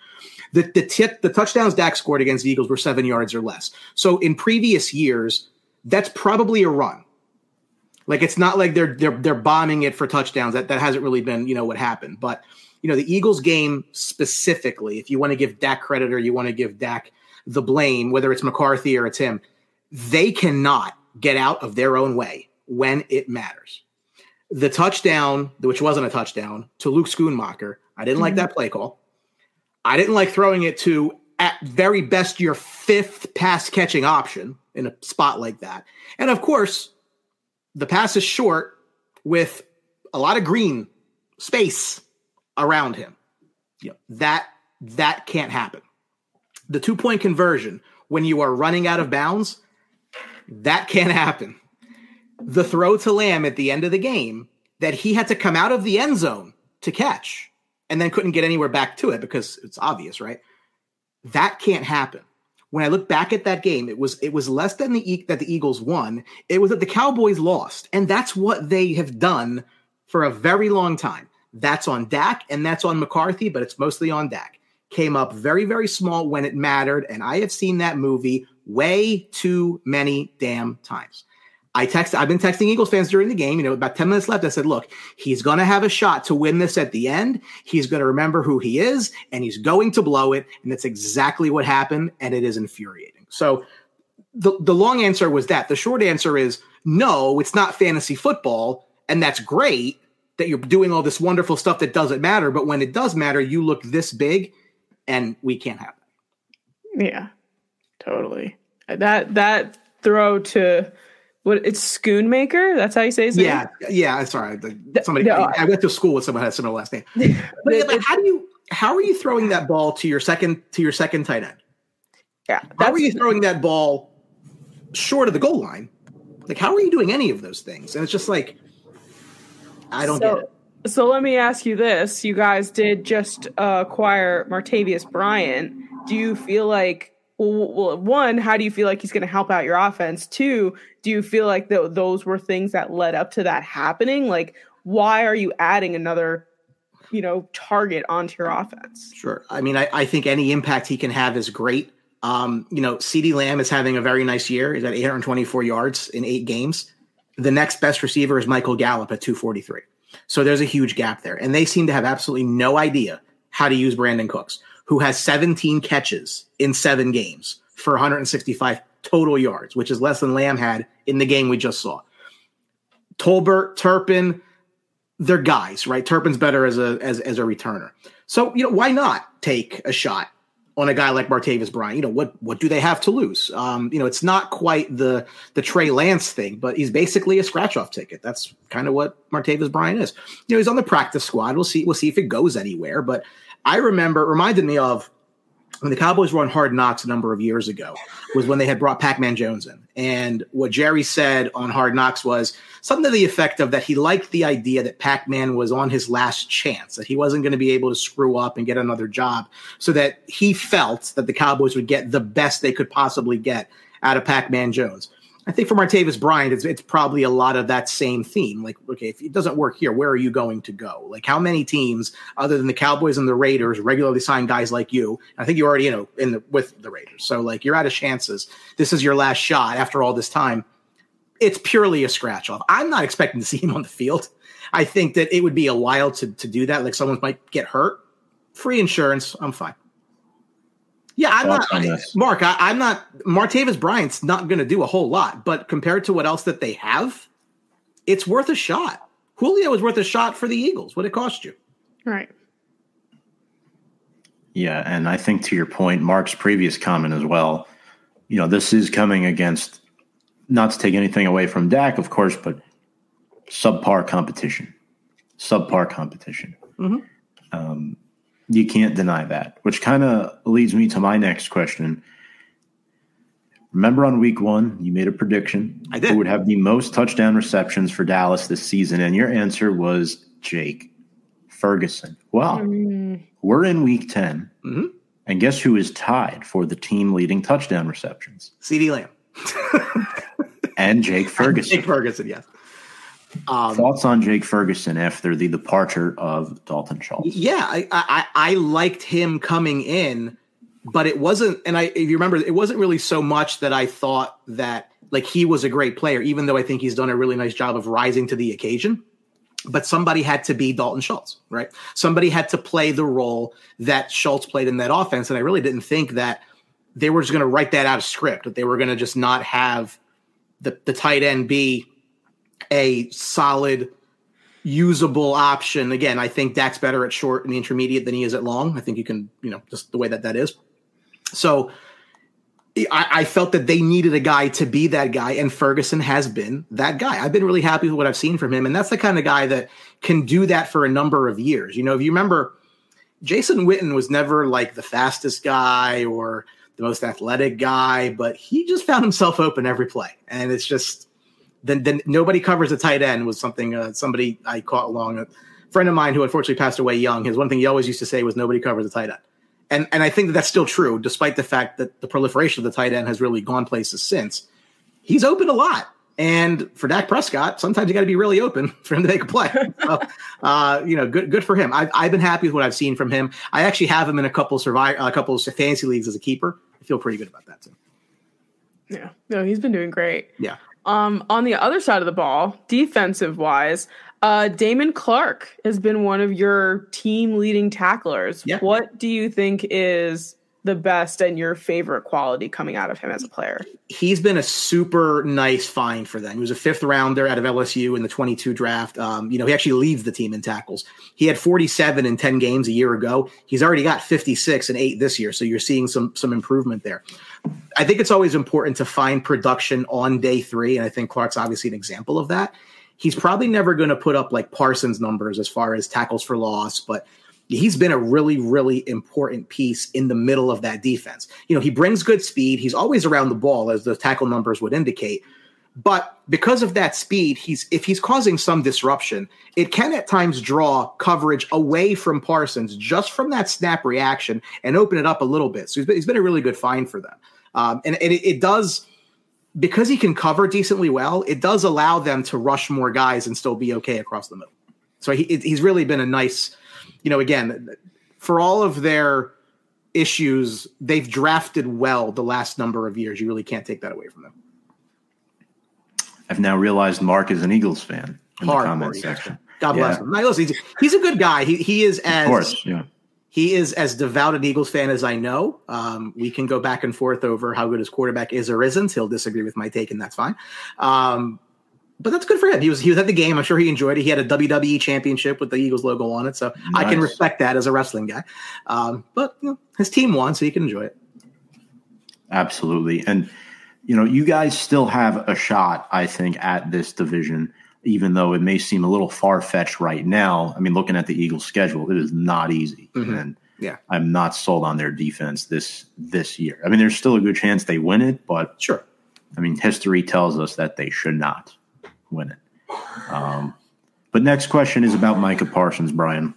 The the tip the touchdowns Dak scored against the Eagles were seven yards or less. So in previous years, that's probably a run. Like it's not like they're they're they're bombing it for touchdowns. That that hasn't really been you know what happened. But you know the Eagles game specifically, if you want to give Dak credit or you want to give Dak the blame, whether it's McCarthy or it's him, they cannot get out of their own way when it matters. The touchdown, which wasn't a touchdown, to Luke Schoonmaker, I didn't mm-hmm. like that play call. I didn't like throwing it to, at very best, your fifth pass catching option in a spot like that. And of course, the pass is short with a lot of green space around him. You know, that that can't happen. The two point conversion when you are running out of bounds, that can't happen. The throw to Lamb at the end of the game that he had to come out of the end zone to catch and then couldn't get anywhere back to it because it's obvious, right? That can't happen. When I look back at that game, it was it was less than the that the Eagles won. It was that the Cowboys lost, and that's what they have done for a very long time. That's on Dak and that's on McCarthy, but it's mostly on Dak. Came up very very small when it mattered, and I have seen that movie way too many damn times. I text I've been texting Eagles fans during the game, you know, about 10 minutes left. I said, look, he's going to have a shot to win this at the end. He's going to remember who he is and he's going to blow it. And that's exactly what happened. And it is infuriating. So the, the long answer was that. The short answer is no, it's not fantasy football. And that's great that you're doing all this wonderful stuff that doesn't matter. But when it does matter, you look this big and we can't have that. Yeah, totally. That, that throw to, what it's Schoonmaker? That's how you say his yeah, name. Yeah, yeah. Sorry, somebody. The, I went to school with someone who had a similar last name. but, but how do you how are you throwing that ball to your second to your second tight end? Yeah, how are you throwing that ball short of the goal line? Like, how are you doing any of those things? And it's just like, I don't so, get it. So let me ask you this: You guys did just uh, acquire Martavis Bryant. Do you feel like well, one, how do you feel like he's going to help out your offense? Two, do you feel like th- those were things that led up to that happening? Like, why are you adding another, you know, target onto your offense? Sure. I mean, I, I think any impact he can have is great. Um, you know, CeeDee Lamb is having a very nice year. He's at 824 yards in eight games. The next best receiver is Michael Gallup at 243. So there's a huge gap there. And they seem to have absolutely no idea how to use Brandin Cooks who has 17 catches in seven games for 165 total yards, which is less than Lamb had in the game we just saw. Tolbert, Turpin, they're guys, right? Turpin's better as a as, as a returner. So, you know, why not take a shot on a guy like Martavis Bryant? You know, what what do they have to lose? Um, you know, it's not quite the the Trey Lance thing, but he's basically a scratch off ticket. That's kind of what Martavis Bryant is. You know, he's on the practice squad. We'll see we'll see if it goes anywhere, but I remember it reminded me of when the Cowboys were on Hard Knocks a number of years ago was when they had brought Pac-Man Jones in. And what Jerry said on Hard Knocks was something to the effect of that he liked the idea that Pac-Man was on his last chance, that he wasn't going to be able to screw up and get another job, so that he felt that the Cowboys would get the best they could possibly get out of Pac-Man Jones. I think for Martavis Bryant, it's, it's probably a lot of that same theme. Like, okay, if it doesn't work here, where are you going to go? Like, how many teams other than the Cowboys and the Raiders regularly sign guys like you? I think you're already, you know, in the with the Raiders. So like you're out of chances. This is your last shot after all this time. It's purely a scratch off. I'm not expecting to see him on the field. I think that it would be a while to to do that. Like someone might get hurt. Free insurance, I'm fine. Yeah, I'm not, I, Mark. I, am not. Martavis Bryant's not going to do a whole lot, but compared to what else that they have, it's worth a shot. Julio is worth a shot for the Eagles. What it cost you? Right. Yeah, and I think to your point, Mark's previous comment as well. You know, this is coming against not to take anything away from Dak, of course, but subpar competition. Subpar competition. Mm-hmm. Um, you can't deny that, which kind of leads me to my next question. Remember on week one, you made a prediction. I did. Who would have the most touchdown receptions for Dallas this season? And your answer was Jake Ferguson. Well, mm. we're in week 10. Mm-hmm. And guess who is tied for the team leading touchdown receptions? CeeDee Lamb. and Jake Ferguson. Jake Ferguson, yes. Um, Thoughts on Jake Ferguson after the departure of Dalton Schultz? Yeah, I, I, I liked him coming in, but it wasn't. And I, if you remember, it wasn't really so much that I thought that like he was a great player, even though I think he's done a really nice job of rising to the occasion. But somebody had to be Dalton Schultz, right? Somebody had to play the role that Schultz played in that offense, and I really didn't think that they were just going to write that out of script. That they were going to just not have the the tight end be a solid, usable option. Again, I think Dak's better at short and intermediate than he is at long. I think you can, you know, just the way that that is. So I, I, felt that they needed a guy to be that guy, and Ferguson has been that guy. I've been really happy with what I've seen from him, and that's the kind of guy that can do that for a number of years. You know, if you remember, Jason Witten was never like the fastest guy or the most athletic guy, but he just found himself open every play, and it's just then then nobody covers a tight end was something uh, somebody I caught along. A friend of mine who unfortunately passed away young. His one thing he always used to say was nobody covers a tight end, and and I think that that's still true, despite the fact that the proliferation of the tight end has really gone places since. He's open a lot. And for Dak Prescott, sometimes you got to be really open for him to make a play. so, uh, you know, good good for him. I've, I've been happy with what I've seen from him. I actually have him in a couple survive a couple of fantasy leagues as a keeper. I feel pretty good about that too. Yeah, no, he's been doing great. Yeah. Um, on the other side of the ball, defensive wise, uh, Damone Clark has been one of your team leading tacklers. Yeah. What do you think is the best and your favorite quality coming out of him as a player? He's been a super nice find for them. He was a fifth rounder out of LSU in the 22 draft. Um, you know, he actually leads the team in tackles. He had 47 in 10 games a year ago. He's already got 56 and eight this year. So you're seeing some some improvement there. I think it's always important to find production on day three. And I think Clark's obviously an example of that. He's probably never going to put up like Parsons numbers as far as tackles for loss, but he's been a really, really important piece in the middle of that defense. You know, he brings good speed. He's always around the ball, as the tackle numbers would indicate. But because of that speed, he's if he's causing some disruption, it can at times draw coverage away from Parsons just from that snap reaction and open it up a little bit. So he's been, he's been a really good find for them. Um, and, and it, it does because he can cover decently well. It does allow them to rush more guys and still be okay across the middle. So he, he's really been a nice, you know, again, for all of their issues, they've drafted well the last number of years. You really can't take that away from them. I've now realized Mark is an Eagles fan in Hard the comment section. God bless Yeah. him. No, listen, he's, he's a good guy. He he is as Of course, yeah. he is as devout an Eagles fan as I know. Um, we can go back and forth over how good his quarterback is or isn't. He'll disagree with my take, and that's fine. Um, but that's good for him. He was he was at the game. I'm sure he enjoyed it. He had a WWE championship with the Eagles logo on it, so I can respect that as a wrestling guy. Um, but you know, his team won, so he can enjoy it. Absolutely. And, you know, you guys still have a shot, I think, at this division, even though it may seem a little far fetched right now. I mean, looking at the Eagles' schedule, it is not easy. Mhm. And Yeah. I'm not sold on their defense this this year. I mean, there's still a good chance they win it, but Sure. I mean, history tells us that they should not win it. Um, but next question is about Micah Parsons, Brian.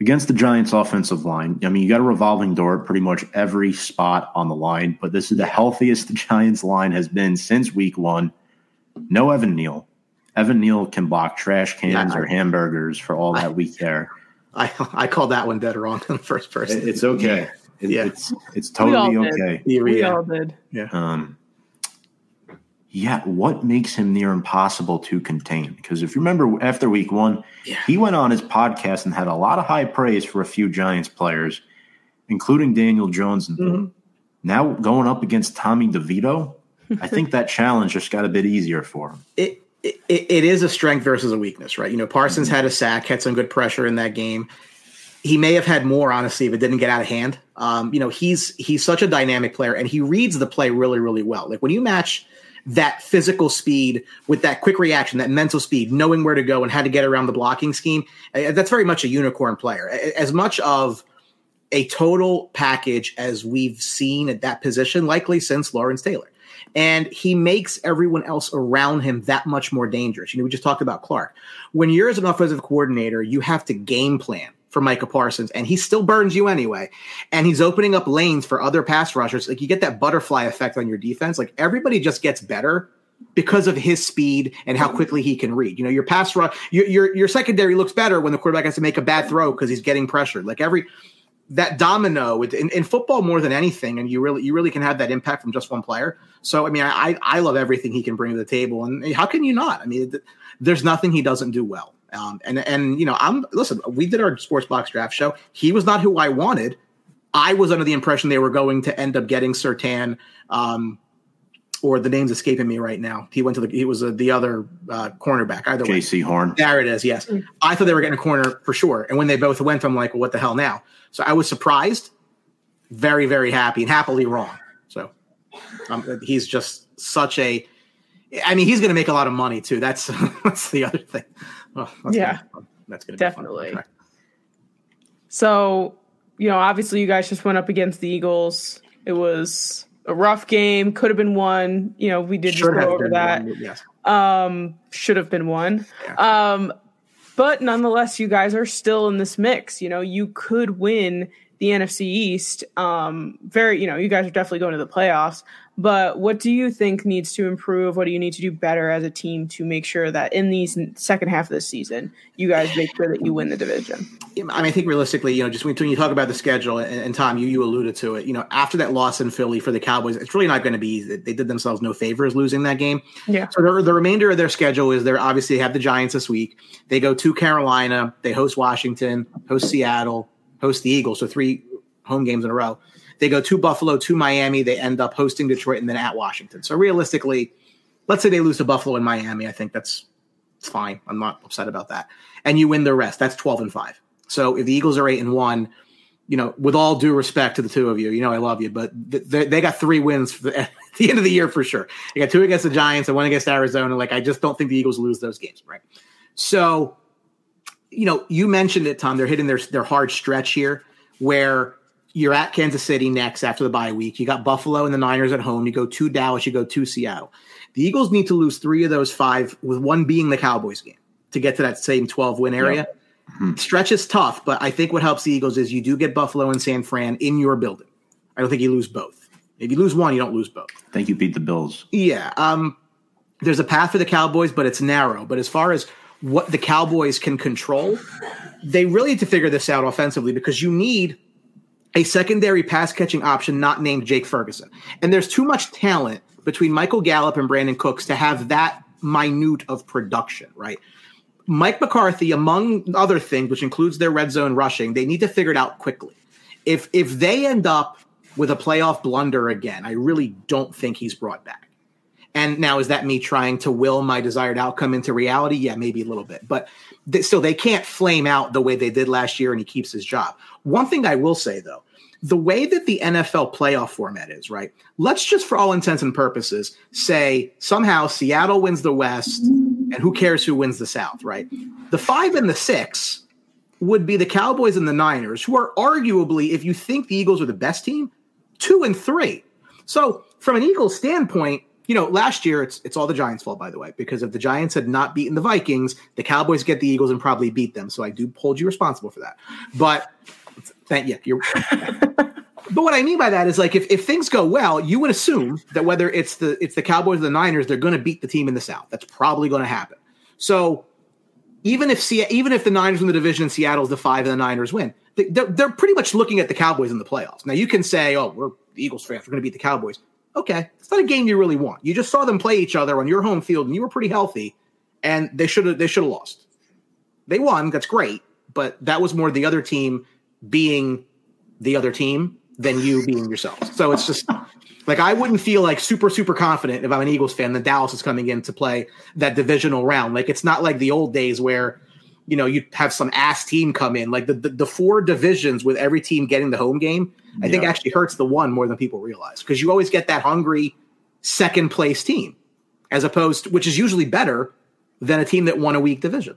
Against the Giants' offensive line, I mean, you got a revolving door at pretty much every spot on the line, but this is the healthiest the Giants' line has been since week one. No Evan Neal. Evan Neal can block trash cans Yeah, I- or hamburgers for all that we care. I I called that one dead wrong in the first person. It's okay. It- Yeah. It's it's totally okay. Yeah, We yeah. all did. Um, yeah, what makes him near impossible to contain? Because if you remember after week one, Yeah. he went on his podcast and had a lot of high praise for a few Giants players, including Daniel Jones. And Mhm. now going up against Tommy DeVito, I think that challenge just got a bit easier for him. it, it it is a strength versus a weakness, right? You know, Parsons had a sack, had some good pressure in that game. He may have had more, honestly, if it didn't get out of hand. Um, you know, he's he's such a dynamic player, and he reads the play really, really well. Like when you match that physical speed with that quick reaction, that mental speed, knowing where to go and how to get around the blocking scheme, uh, that's very much a unicorn player. As much of a total package as we've seen at that position, likely since Lawrence Taylor. And he makes everyone else around him that much more dangerous. You know, we just talked about Clark. When you're as an offensive coordinator, you have to game plan for Micah Parsons, and he still burns you anyway. And he's opening up lanes for other pass rushers. Like you get that butterfly effect on your defense. Like everybody just gets better because of his speed and how quickly he can read. You know, your pass rush, your your, your secondary looks better when the quarterback has to make a bad throw because he's getting pressured. Like every that domino in, in football more than anything, and you really you really can have that impact from just one player. So I mean, I I love everything he can bring to the table, and how can you not? I mean, th- there's nothing he doesn't do well. Um, and and you know, I'm listen. We did our sports box draft show. He was not who I wanted. I was under the impression they were going to end up getting Surtain, um, or the name's escaping me right now. He went to the he was uh, the other uh, cornerback. Either way, Jaycee Horn. there it is. Yes, I thought they were getting a corner for sure. And when they both went, I'm like, well, what the hell now? So I was surprised, very very happy, and happily wrong. So um, he's just such a. I mean, he's going to make a lot of money too. That's that's the other thing. Oh, that's Yeah. gonna that's to Definitely. So, you know, obviously you guys just went up against the Eagles. It was a rough game, could have been won. You know, we did just go over that. Yes. Um, should have been one. Um, but nonetheless, you guys are still in this mix. You know, you could win the NFC East. Um, very, you know, you guys are definitely going to the playoffs. But what do you think needs to improve? What do you need to do better as a team to make sure that in these second half of the season, you guys make sure that you win the division? I mean, I think realistically, you know, just when, you talk about the schedule, and, and Tom, you you alluded to it. You know, after that loss in Philly for the Cowboys, it's really not going to be easy. They did themselves no favors losing that game. Yeah. So the, the remainder of their schedule is they're obviously have the Giants this week. They go to Carolina. They host Washington, host Seattle, host the Eagles. So three home games in a row. They go to Buffalo, to Miami. They end up hosting Detroit and then at Washington. So realistically, let's say they lose to Buffalo and Miami. I think that's it's fine. I'm not upset about that. And you win the rest. That's 12 and 5. So if the Eagles are 8 and 1, you know, with all due respect to the two of you, you know I love you, but th- they, they got three wins for the, at the end of the year for sure. They got two against the Giants and one against Arizona. Like I just don't think the Eagles lose those games, right? So you know, you mentioned it, Tom. They're hitting their their hard stretch here, where you're at Kansas City next after the bye week. You got Buffalo and the Niners at home. You go to Dallas. You go to Seattle. The Eagles need to lose three of those five, with one being the Cowboys game, to get to that same 12 win area. Yep. Mm-hmm. Stretch is tough, but I think what helps the Eagles is you do get Buffalo and San Fran in your building. I don't think you lose both. If you lose one, you don't lose both. I think you beat the Bills. Yeah. Um, there's a path for the Cowboys, but it's narrow. But as far as what the Cowboys can control, they really need to figure this out offensively because you need a secondary pass catching option not named Jake Ferguson. And there's too much talent between Michael Gallup and Brandin Cooks to have that minute of production, right? Mike McCarthy, among other things, which includes their red zone rushing, they need to figure it out quickly. If if they end up with a playoff blunder again, I really don't think he's brought back. And now, is that me trying to will my desired outcome into reality? Yeah, maybe a little bit, but th- still, they can't flame out the way they did last year, and he keeps his job. One thing I will say though, the way that the NFL playoff format is, right? Let's just, for all intents and purposes, say somehow Seattle wins the West, and who cares who wins the South, right? The five and the six would be the Cowboys and the Niners, who are arguably, if you think the Eagles are the best team, two and three. So, from an Eagles standpoint, you know, last year it's it's all the Giants' fault, by the way, because if the Giants had not beaten the Vikings, the Cowboys get the Eagles and probably beat them. So I do hold you responsible for that. But thank you. You're, but what I mean by that is like if, if things go well, you would assume that whether it's the it's the Cowboys or the Niners, they're going to beat the team in the South. That's probably going to happen. So even if Se- even if the Niners win the division and Seattle's the five and the Niners win, they, they're, they're pretty much looking at the Cowboys in the playoffs. Now you can say, oh, we're the Eagles fans, we're going to beat the Cowboys okay, it's not a game you really want. You just saw them play each other on your home field, and you were pretty healthy, and they should have they should have lost. They won, that's great, but that was more the other team being the other team than you being yourself. So it's just like I wouldn't feel like super super confident if I'm an Eagles fan that Dallas is coming in to play that divisional round. Like it's not like the old days where you know you have some ass team come in. Like the the, the four divisions with every team getting the home game I think actually hurts the one more than people realize because you always get that hungry second place team as opposed to, which is usually better than a team that won a weak division.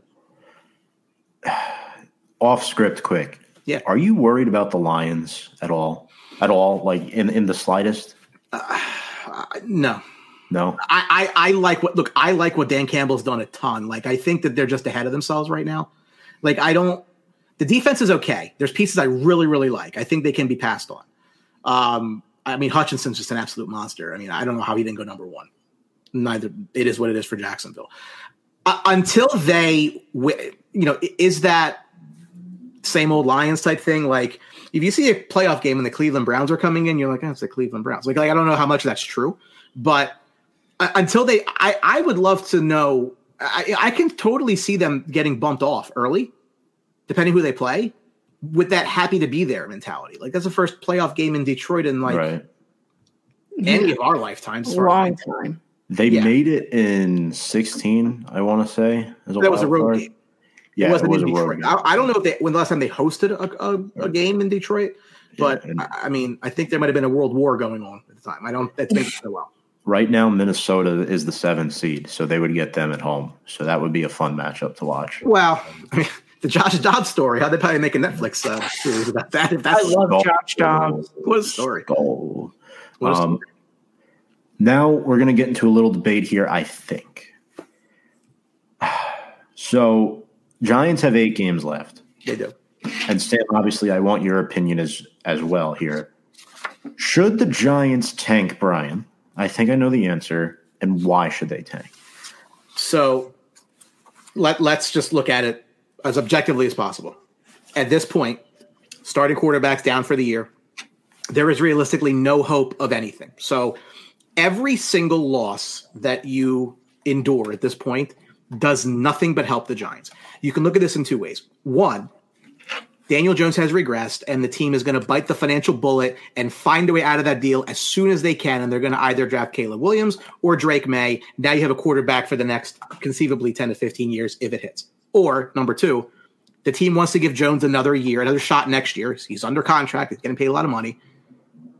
Off script quick. Yeah. Are you worried about the Lions at all? At all? Like in, in the slightest? Uh, no. No. I, I, I like what look, I like what Dan Campbell's done a ton. Like I think that they're just ahead of themselves right now. Like I don't the defense is okay. There's pieces I really, really like. I think they can be passed on. Um, I mean, Hutchinson's just an absolute monster. I mean, I don't know how he didn't go number one. Neither it is what it is for Jacksonville. Uh, until they, you know, is that same old Lions type thing? Like, if you see a playoff game and the Cleveland Browns are coming in, you're like, oh, it's the Cleveland Browns. Like, like I don't know how much that's true, but Uh, until they, I, I would love to know. I, I can totally see them getting bumped off early depending who they play, with that happy to be there mentality. Like that's the first playoff game in Detroit in like right. any of our lifetimes. Long time. They yeah. made it in 16, I want to say. that was a road card. game. Yeah, it wasn't it was in Detroit. I, I, don't know if they when the last time they hosted a, a, a game in Detroit, but yeah, I, I mean, I think there might have been a world war going on at the time. I don't. That's making so well. Right now, Minnesota is the seventh seed, so they would get them at home. So that would be a fun matchup to watch. Well, I mean, the Josh Dobbs story. How they probably make a Netflix uh, series about that? If that's I love gold. Josh Dobbs. What a story! Gold. What a story. Um, now we're going to get into a little debate here. I think. So, Giants have eight games left. They do. And Sam, obviously, I want your opinion as as well here. Should the Giants tank Brian? I think I know the answer. And why should they tank? So, let let's just look at it as objectively as possible. At this point, starting quarterbacks down for the year, there is realistically no hope of anything. So every single loss that you endure at this point does nothing but help the Giants. You can look at this in two ways. One, Daniel Jones has regressed, and the team is going to bite the financial bullet and find a way out of that deal as soon as they can. And they're going to either draft Caleb Williams or Drake Maye. Now you have a quarterback for the next conceivably 10 to 15 years if it hits. Or number two, the team wants to give Jones another year, another shot next year. He's under contract. He's getting paid a lot of money.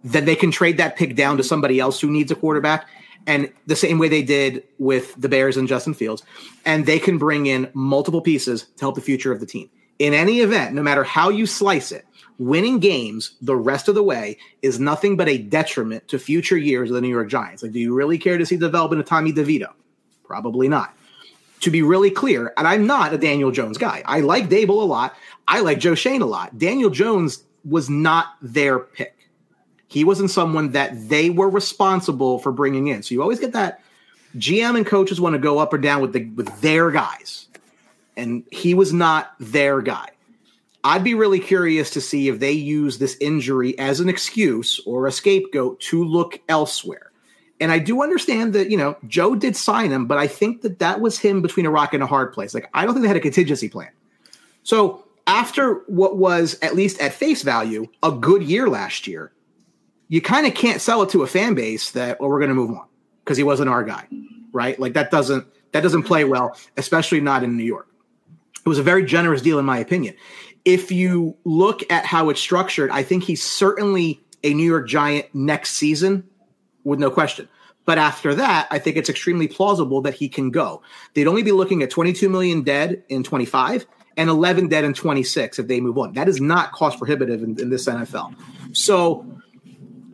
Then they can trade that pick down to somebody else who needs a quarterback. and the same way they did with the Bears and Justin Fields, and they can bring in multiple pieces to help the future of the team. In any event, no matter how you slice it, winning games the rest of the way is nothing but a detriment to future years of the New York Giants. Like, do you really care to see development of Tommy DeVito? Probably not. To be really clear, and I'm not a Daniel Jones guy. I like Daboll a lot. I like Joe Schoen a lot. Daniel Jones was not their pick. He wasn't someone that they were responsible for bringing in. So you always get that GM and coaches want to go up or down with the with their guys, and he was not their guy. I'd be really curious to see if they use this injury as an excuse or a scapegoat to look elsewhere. And I do understand that, you know, Joe did sign him, but I think that that was him between a rock and a hard place. Like, I don't think they had a contingency plan. So, after what was, at least at face value, a good year last year, you kind of can't sell it to a fan base that, well, we're going to move on because he wasn't our guy, right? Like, that doesn't, that doesn't play well, especially not in New York. It was a very generous deal, in my opinion. If you look at how it's structured, I think he's certainly a New York Giant next season with no question. But after that, I think it's extremely plausible that he can go. They'd only be looking at 22 million dead in 25 and 11 dead in 26 if they move on. That is not cost prohibitive in, in this NFL. So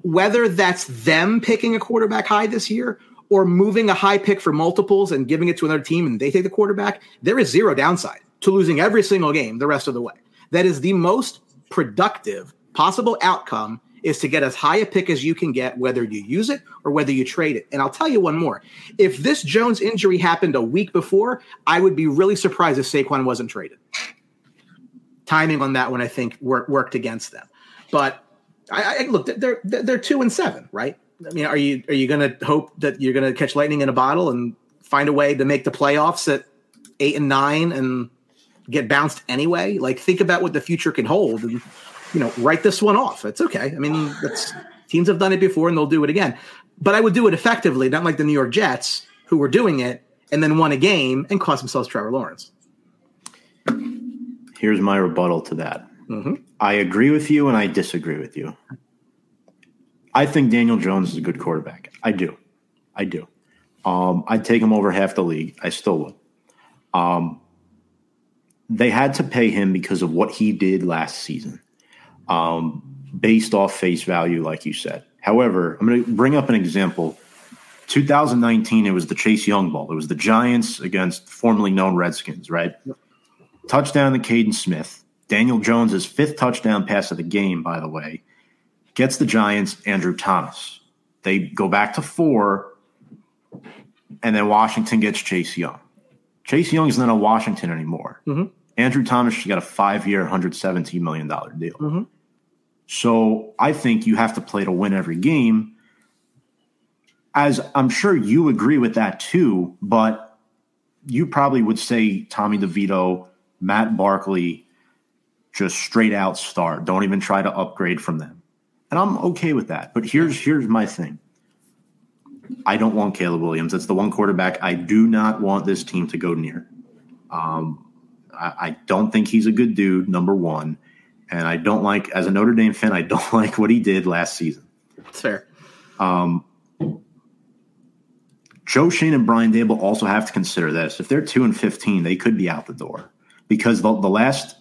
whether that's them picking a quarterback high this year or moving a high pick for multiples and giving it to another team and they take the quarterback, there is zero downside to losing every single game the rest of the way. That is the most productive possible outcome is to get as high a pick as you can get, whether you use it or whether you trade it. And I'll tell you one more. If this Jones injury happened a week before, I would be really surprised if Saquon wasn't traded. Timing on that one, I think, work, worked against them. But I, I look, they're they're two and seven, right? I mean, are you are you going to hope that you're going to catch lightning in a bottle and find a way to make the playoffs at eight and nine and get bounced anyway? Like, think about what the future can hold and you know, write this one off. It's okay. I mean, that's teams have done it before and they'll do it again. But I would do it effectively, not like the New York Jets who were doing it and then won a game and cost themselves Trevor Lawrence. Here's my rebuttal to that. Mm-hmm. I agree with you and I disagree with you. I think Daniel Jones is a good quarterback. I do. I do. Um, I'd take him over half the league. I still would. Um, they had to pay him because of what he did last season um, based off face value, like you said. However, I'm going to bring up an example. 2019, it was the Chase Young Bowl. It was the Giants against formerly known Redskins, right? Yep. Touchdown to Kaden Smith. Daniel Jones' fifth touchdown pass of the game, by the way, gets the Giants Andrew Thomas. They go back to four, and then Washington gets Chase Young. Chase Young is not a Washington anymore. Mm-hmm. Andrew Thomas she got a five year, $117 million deal. Mm-hmm. So I think you have to play to win every game. As I'm sure you agree with that too, but you probably would say Tommy DeVito, Matt Barkley, just straight out start. Don't even try to upgrade from them. And I'm okay with that. But here's here's my thing. I don't want Caleb Williams. That's the one quarterback I do not want this team to go near. Um, I, I don't think he's a good dude, number one. And I don't like, as a Notre Dame fan, I don't like what he did last season. That's fair. Um, Joe Schoen and Brian Daboll also have to consider this. If they're two and fifteen, they could be out the door because the, the last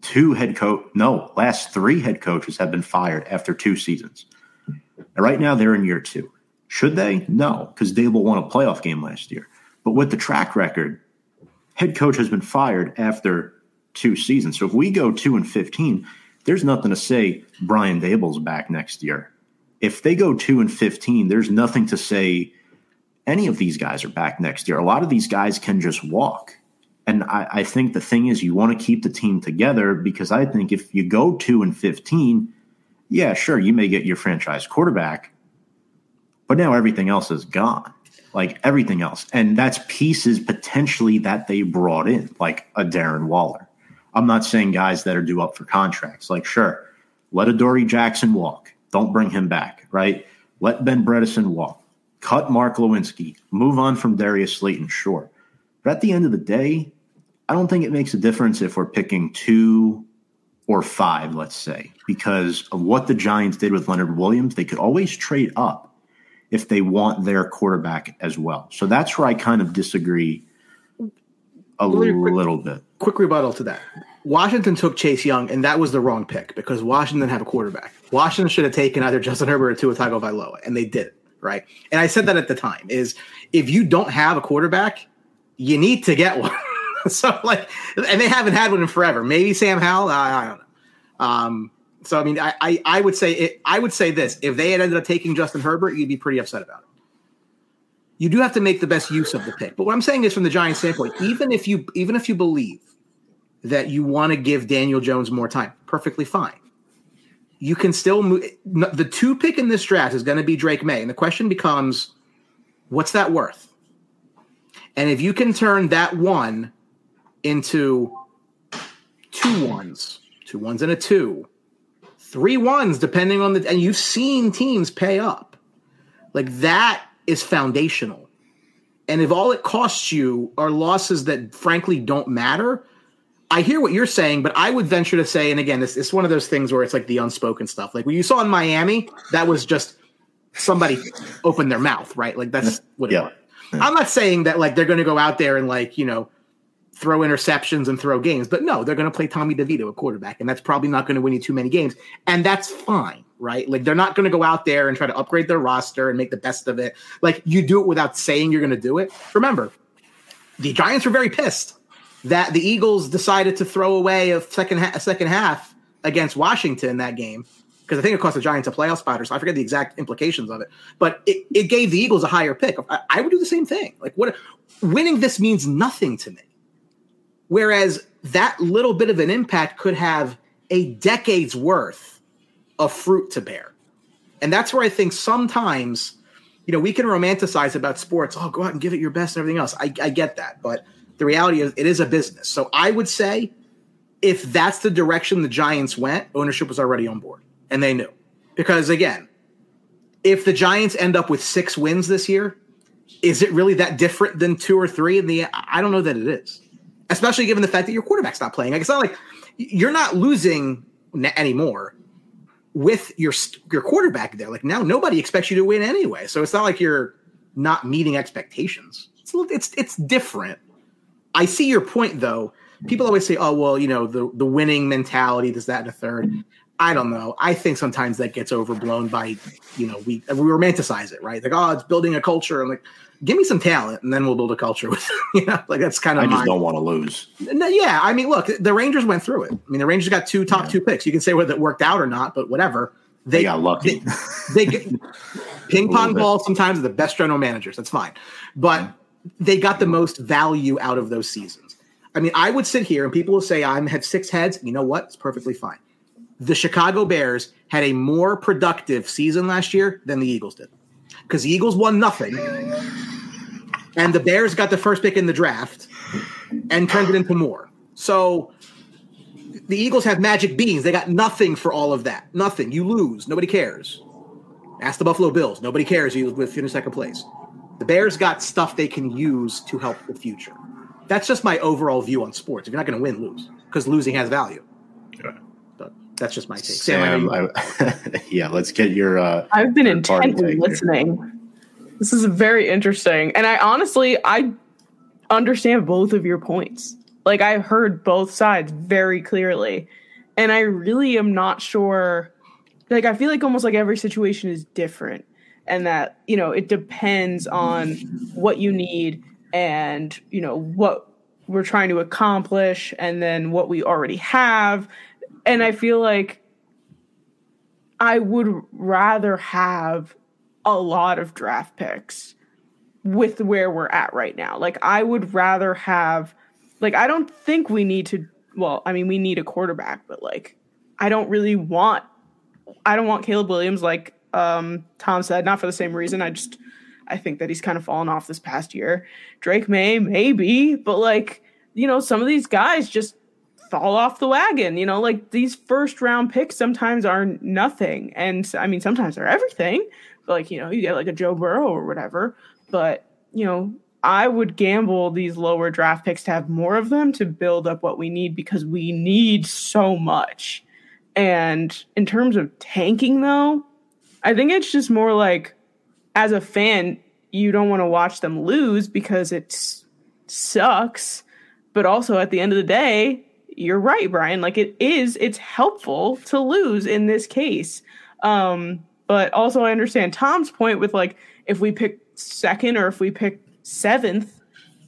two head coach, no, last three head coaches have been fired after two seasons. And right now, they're in year two. Should they? No, because Daboll won a playoff game last year. But with the track record, head coach has been fired after two seasons. So if we go two and fifteen, there's nothing to say Brian Daboll's back next year. If they go two and fifteen, there's nothing to say any of these guys are back next year. A lot of these guys can just walk. And I, I think the thing is you want to keep the team together because I think if you go two and fifteen, yeah, sure, you may get your franchise quarterback, but now everything else is gone like everything else. And that's pieces potentially that they brought in, like a Darren Waller. I'm not saying guys that are due up for contracts. Like, sure, let a Dory Jackson walk. Don't bring him back, right? Let Ben Bredeson walk. Cut Mark Glowinski. Move on from Darius Slayton, sure. But at the end of the day, I don't think it makes a difference if we're picking two or five, let's say, because of what the Giants did with Leonard Williams. They could always trade up if they want their quarterback as well. So that's where I kind of disagree a quick, little bit. Quick rebuttal to that. Washington took Chase Young, and that was the wrong pick because Washington had a quarterback. Washington should have taken either Justin Herbert or Tua Tagovailoa, and they did it right. And I said that at the time is if you don't have a quarterback, you need to get one. so like, and they haven't had one in forever. Maybe Sam Howell. I, I don't know. Um, so I mean, I, I, I would say it, I would say this: if they had ended up taking Justin Herbert, you'd be pretty upset about it. You do have to make the best use of the pick. But what I'm saying is, from the Giants' standpoint, even if you even if you believe that you want to give Daniel Jones more time, perfectly fine. You can still move. The two pick in this draft is going to be Drake Maye, and the question becomes, what's that worth? And if you can turn that one into two ones, two ones and a two, three ones, depending on the, and you've seen teams pay up. Like that is foundational. And if all it costs you are losses that frankly don't matter, I hear what you're saying, but I would venture to say, and again, it's, it's one of those things where it's like the unspoken stuff. Like what you saw in Miami, that was just somebody opened their mouth, right? Like that's what yeah. I'm not saying that like they're going to go out there and like, you know, throw interceptions and throw games. But no, they're going to play Tommy DeVito, a quarterback, and that's probably not going to win you too many games. And that's fine, right? Like they're not going to go out there and try to upgrade their roster and make the best of it. Like you do it without saying you're going to do it. Remember, the Giants were very pissed that the Eagles decided to throw away a second ha- a second half against Washington that game because I think it cost the Giants a playoff spot or so. I forget the exact implications of it, but it, it gave the Eagles a higher pick. I, I would do the same thing. Like what winning this means nothing to me. Whereas that little bit of an impact could have a decade's worth of fruit to bear. And that's where I think sometimes, you know, we can romanticize about sports. Oh, go out and give it your best and everything else. I, I get that. But the reality is, it is a business. So I would say if that's the direction the Giants went, ownership was already on board. And they knew. Because again, if the Giants end up with six wins this year, is it really that different than two or three in the I don't know that it is especially given the fact that your quarterback's not playing. Like it's not like you're not losing anymore with your your quarterback there. Like now, nobody expects you to win anyway, so it's not like you're not meeting expectations. It's it's it's different. I see your point though. People always say, "Oh, well, you know, the the winning mentality, does that, and a third. I don't know. I think sometimes that gets overblown by, you know, we we romanticize it, right? Like, oh, it's building a culture. I'm like, give me some talent and then we'll build a culture with you know like that's kind of I just my, don't want to lose. No, yeah, I mean, look, the Rangers went through it. I mean, the Rangers got two top yeah. two picks. You can say whether it worked out or not, but whatever. They, they got lucky. They, they get ping pong ball sometimes are the best general managers. That's fine, but yeah. they got the most value out of those seasons. I mean, I would sit here and people will say I have six heads. You know what? It's perfectly fine. The Chicago Bears had a more productive season last year than the Eagles did because the Eagles won nothing and the Bears got the first pick in the draft and turned it into more. So the Eagles have magic beans. They got nothing for all of that. Nothing. You lose. Nobody cares. Ask the Buffalo Bills. Nobody cares. You with finish second place. The Bears got stuff they can use to help the future. That's just my overall view on sports. If you're not going to win, lose because losing has value. Yeah. But that's just my take. Sam, Sam I, yeah, let's get your. Uh, I've been intently listening. Here. This is very interesting. And I honestly, I understand both of your points. Like I heard both sides very clearly. And I really am not sure like I feel like almost like every situation is different and that, you know, it depends on what you need and, you know, what we're trying to accomplish and then what we already have. And I feel like I would rather have a lot of draft picks with where we're at right now. Like I would rather have like I don't think we need to well, I mean we need a quarterback, but like I don't really want I don't want Caleb Williams like um Tom said, not for the same reason. I just I think that he's kind of fallen off this past year. Drake Maye, maybe, but like, you know, some of these guys just fall off the wagon. You know, like these first round picks sometimes are nothing. And I mean, sometimes they're everything like you know you get like a Joe Burrow or whatever. But you know I would gamble these lower draft picks to have more of them to build up what we need because we need so much. And in terms of tanking, though, I think it's just more like as a fan, you don't want to watch them lose because it sucks. But also at the end of the day, you're right, Brian. Like it is, it's helpful to lose in this case. Um, but also I understand Tom's point with like if we pick second or if we pick seventh,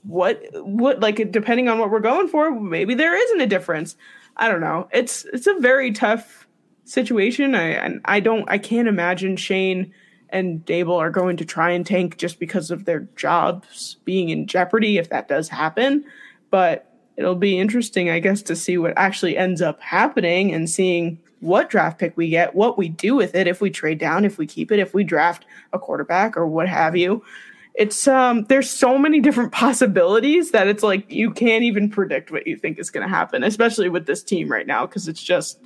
what what like depending on what we're going for, maybe there isn't a difference. I don't know. It's it's a very tough situation. I I don't I can't imagine Schoen and Daboll are going to try and tank just because of their jobs being in jeopardy if that does happen. But it'll be interesting, I guess, to see what actually ends up happening and seeing what draft pick we get, what we do with it, if we trade down, if we keep it, if we draft a quarterback or what have you. It's um there's so many different possibilities that it's like you can't even predict what you think is going to happen, especially with this team right now because it's just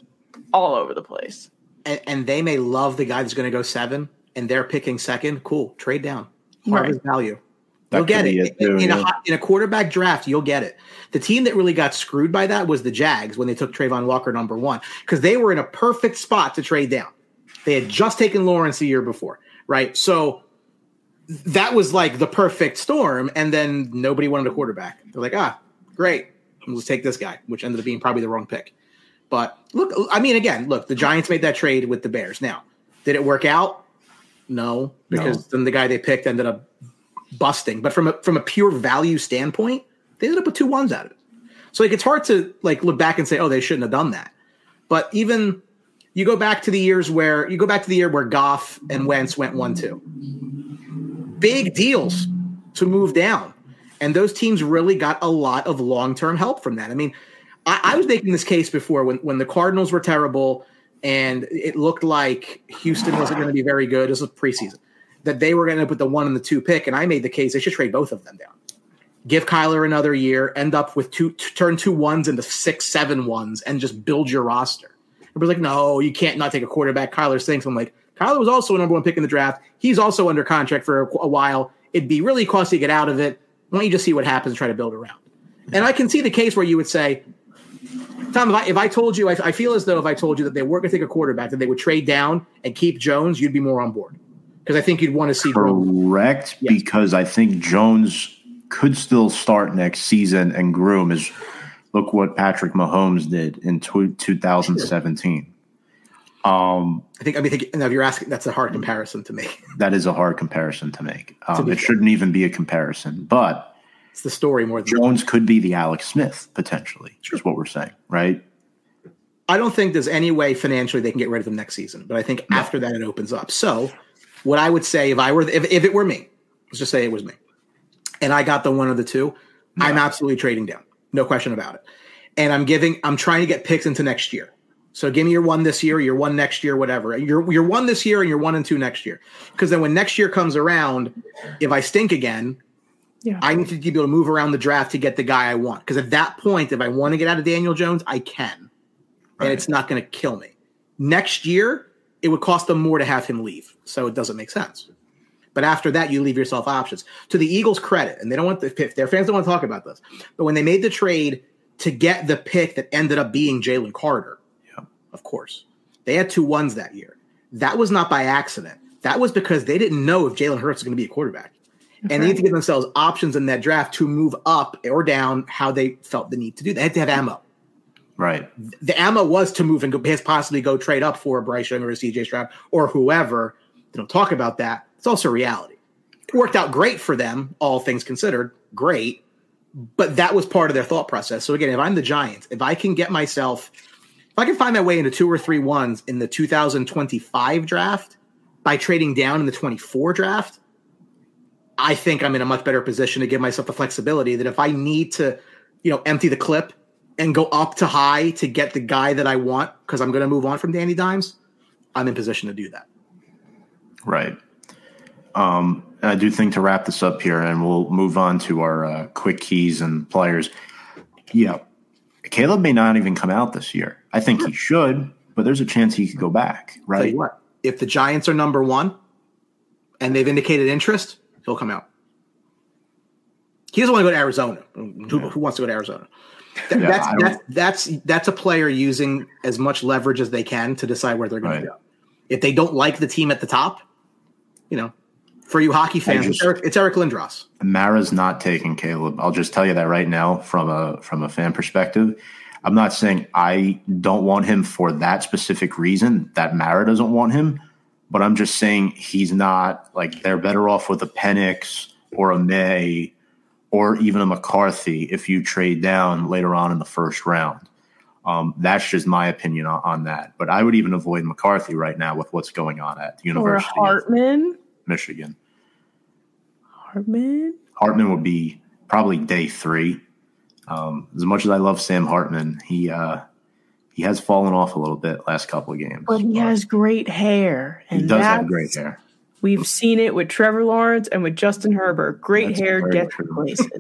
all over the place. And, and they may love the guy that's going to go seven, and they're picking second. Cool, trade down, harvest right. value. You'll get it, it too, in, yeah. a, in a quarterback draft. You'll get it. The team that really got screwed by that was the Jags when they took Travon Walker number one because they were in a perfect spot to trade down. They had just taken Lawrence a year before, right? So that was like the perfect storm. And then nobody wanted a quarterback. They're like, ah, great, let's take this guy, which ended up being probably the wrong pick. But look, I mean, again, look, the Giants made that trade with the Bears. Now, did it work out? No, because no. then the guy they picked ended up busting. But from a from a pure value standpoint, they ended up with two ones out of it. So like it's hard to like look back and say, oh, they shouldn't have done that. But even you go back to the years where you go back to the year where Goff and Wentz went one two. Big deals to move down. And those teams really got a lot of long term help from that. I mean, I, I was making this case before when when the Cardinals were terrible and it looked like Houston wasn't going to be very good. This was preseason that they were going to put the one and the two pick, and I made the case they should trade both of them down. Give Kyler another year, end up with two, turn two ones into six, seven ones, and just build your roster. Everybody's like, no, you can't not take a quarterback. Kyler stinks. I'm like, Kyler was also a number one pick in the draft. He's also under contract for a, a while. It'd be really costly to get out of it. Why don't you just see what happens and try to build around? And I can see the case where you would say, Tom, if I, if I told you, I, I, feel as though if I told you that they weren't going to take a quarterback, that they would trade down and keep Jones, you'd be more on board because I think you'd want to see correct yes. because I think Jones could still start next season and groom is look what Patrick Mahomes did in 2017. Um, I think I mean, think, if you're asking, that's a hard comparison to make. That is a hard comparison to make. Um, to it fair. shouldn't even be a comparison, but it's the story more. Than Jones could be the Alex Smith potentially. Sure. Is what we're saying, right? I don't think there's any way financially they can get rid of him next season, but I think no. after that it opens up. So what I would say if I were if, if it were me, let's just say it was me, and I got the one of the two, I'm absolutely trading down, no question about it. And I'm giving, I'm trying to get picks into next year. So give me your one this year, your one next year, whatever. Your your one this year and your one and two next year. Because then when next year comes around, if I stink again, yeah. I need to be able to move around the draft to get the guy I want. Because at that point, if I want to get out of Daniel Jones, I can, right. and it's not going to kill me. Next year, it would cost them more to have him leave. So it doesn't make sense. But after that, you leave yourself options. To the Eagles' credit, and they don't want the, pick, their fans don't want to talk about this, but when they made the trade to get the pick that ended up being Jalen Carter, yeah. of course, they had two ones that year. That was not by accident. That was because they didn't know if Jalen Hurts was going to be a quarterback. And they need to give themselves options in that draft to move up or down how they felt the need to do. They had to have ammo. Right. The ammo was to move and go, possibly go trade up for Bryce Young or CJ Stroud or whoever. They don't talk about that. It's also reality. It worked out great for them, all things considered. Great. But that was part of their thought process. So again, if I'm the Giants, if I can get myself, if I can find my way into two or three ones in the 2025 draft by trading down in the 24 draft, I think I'm in a much better position to give myself the flexibility that if I need to, you know, empty the clip and go up to high to get the guy that I want because I'm going to move on from Danny Dimes, I'm in position to do that. Right. Um, I do think to wrap this up here, and we'll move on to our uh, quick keys and players. Yeah, Caleb may not even come out this year. I think he should, but there's a chance he could go back. Right. what? If the Giants are number one, and they've indicated interest, he'll come out. He doesn't want to go to Arizona. Who, yeah. who wants to go to Arizona? Th- yeah, that's that's that's that's a player using as much leverage as they can to decide where they're going right. to go. If they don't like the team at the top, you know, For you hockey fans, just- it's, Eric, it's Eric Lindros. Mara's not taking Caleb. I'll just tell you that right now from a from a fan perspective. I'm not saying I don't want him for that specific reason that Mara doesn't want him, but I'm just saying he's not like they're better off with a Penix or a Maye or even a McCarthy if you trade down later on in the first round. Um, that's just my opinion on, on that. But I would even avoid McCarthy right now with what's going on at the Or University of Hartman. Michigan. Hartman. Hartman would be probably day three. Um, as much as I love Sam Hartman, he uh, he has fallen off a little bit last couple of games. But he has great hair. And He does have great hair. We've seen it with Trevor Lawrence and with Justin Herbert. Great That's hair very gets true. places.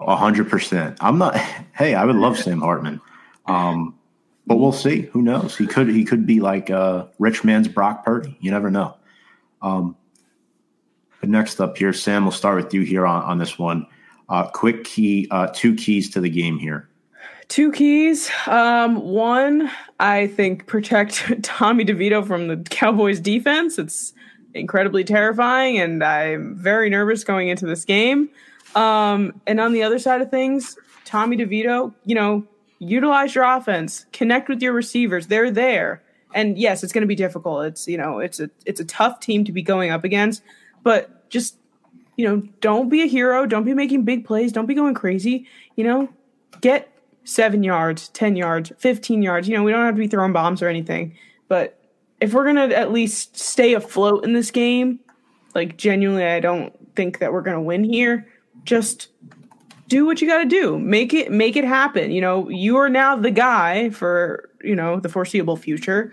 A hundred percent. I'm not. Hey, I would love Sam Hartman, um, but we'll see. Who knows? He could. He could be like uh, rich man's Brock Purdy. You never know. Um, but next up here, Sam, we'll start with you here on, on this one. Uh, quick key, uh, two keys to the game here. Two keys. Um, one, I think protect Tommy DeVito from the Cowboys defense. It's incredibly terrifying, and I'm very nervous going into this game. Um, and on the other side of things, Tommy DeVito, you know, utilize your offense, connect with your receivers. They're there. And yes, it's going to be difficult. It's, you know, it's a it's a tough team to be going up against, but just you know, don't be a hero. Don't be making big plays. Don't be going crazy. You know, get seven yards, 10 yards, 15 yards. You know, we don't have to be throwing bombs or anything. But if we're going to at least stay afloat in this game, like genuinely, I don't think that we're going to win here. Just do what you got to do. Make it make it happen. You know, you are now the guy for, you know, the foreseeable future.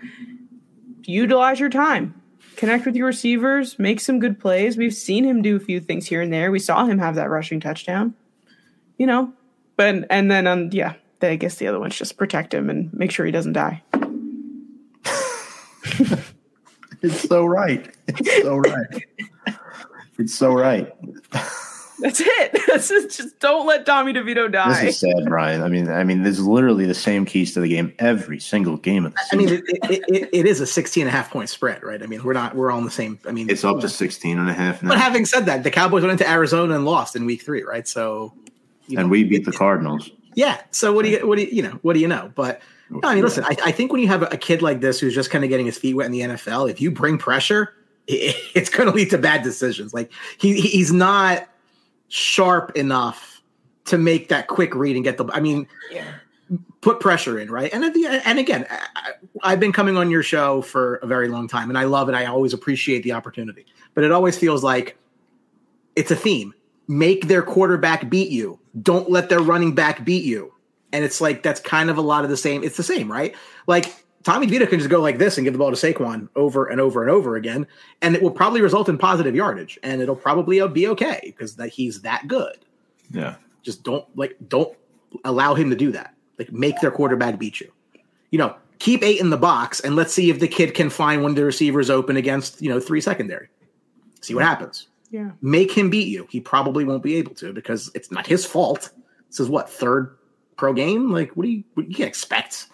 Utilize your time. Connect with your receivers, make some good plays. We've seen him do a few things here and there. We saw him have that rushing touchdown. You know, but and then um yeah, I guess the other one's just protect him and make sure he doesn't die. It's so right. It's so right. it's so right. That's it. That's it. Just don't let Tommy DeVito die. This is sad, Brian. I mean, I mean, this is literally the same keys to the game every single game of the season. I mean, it, it, it, it is a 16 and a half point spread, right? I mean, we're not, we're all on the same. I mean, it's up to 16 and a half now. But having said that, the Cowboys went into Arizona and lost in week three, right? So, you know, and we beat the Cardinals. yeah. So what do you, what do you, you know, what do you know? But no, I mean, listen, I, I think when you have a kid like this who's just kind of getting his feet wet in the NFL, if you bring pressure, it, it's going to lead to bad decisions. Like he, he's not sharp enough to make that quick read and get the. I mean, put pressure in, right? And at the and again, I, I've been coming on your show for a very long time, and I love it. I always appreciate the opportunity, but it always feels like it's a theme. Make their quarterback beat you. Don't let their running back beat you. And it's like that's kind of a lot of the same. It's the same, right? Like Tommy DeVito can just go like this and give the ball to Saquon over and over and over again, and it will probably result in positive yardage, and it'll probably be okay because that he's that good. Yeah. Just don't like don't allow him to do that. Like make their quarterback beat you. You know, keep eight in the box and let's see if the kid can find one of the receivers open against, you know, three secondary. See what happens. Yeah. Make him beat you. He probably won't be able to because it's not his fault. This is what, third pro game? Like what do you what you can expect?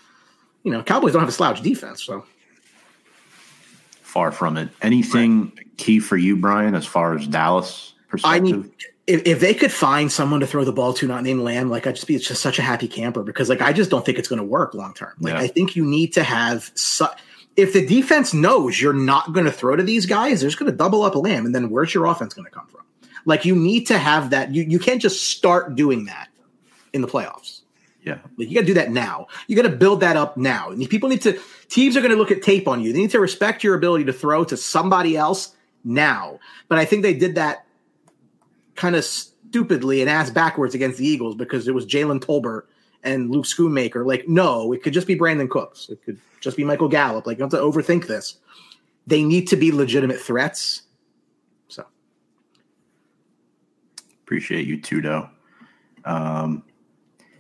You know, Cowboys don't have a slouch defense, so Far from it. Anything key for you, Brian, as far as Dallas I perspective? need if, if they could find someone to throw the ball to, not named Lamb, like I'd just be just such a happy camper because like I just don't think it's going to work long term. Like Yeah. I think you need to have su- if the defense knows you're not going to throw to these guys, they're just going to double up a Lamb, and then where's your offense going to come from? Like you need to have that. You you can't just start doing that in the playoffs. yeah. Like you got to do that now. You got to build that up now. And people need to teams are going to look at tape on you. They need to respect your ability to throw to somebody else now. But I think they did that kind of stupidly and ass backwards against the Eagles because it was Jalen Tolbert and Luke Schoonmaker. Like, no, it could just be Brandin Cooks. It could just be Michael Gallup. Like, you have to overthink this. They need to be legitimate threats. So Appreciate you, Tudo. Um,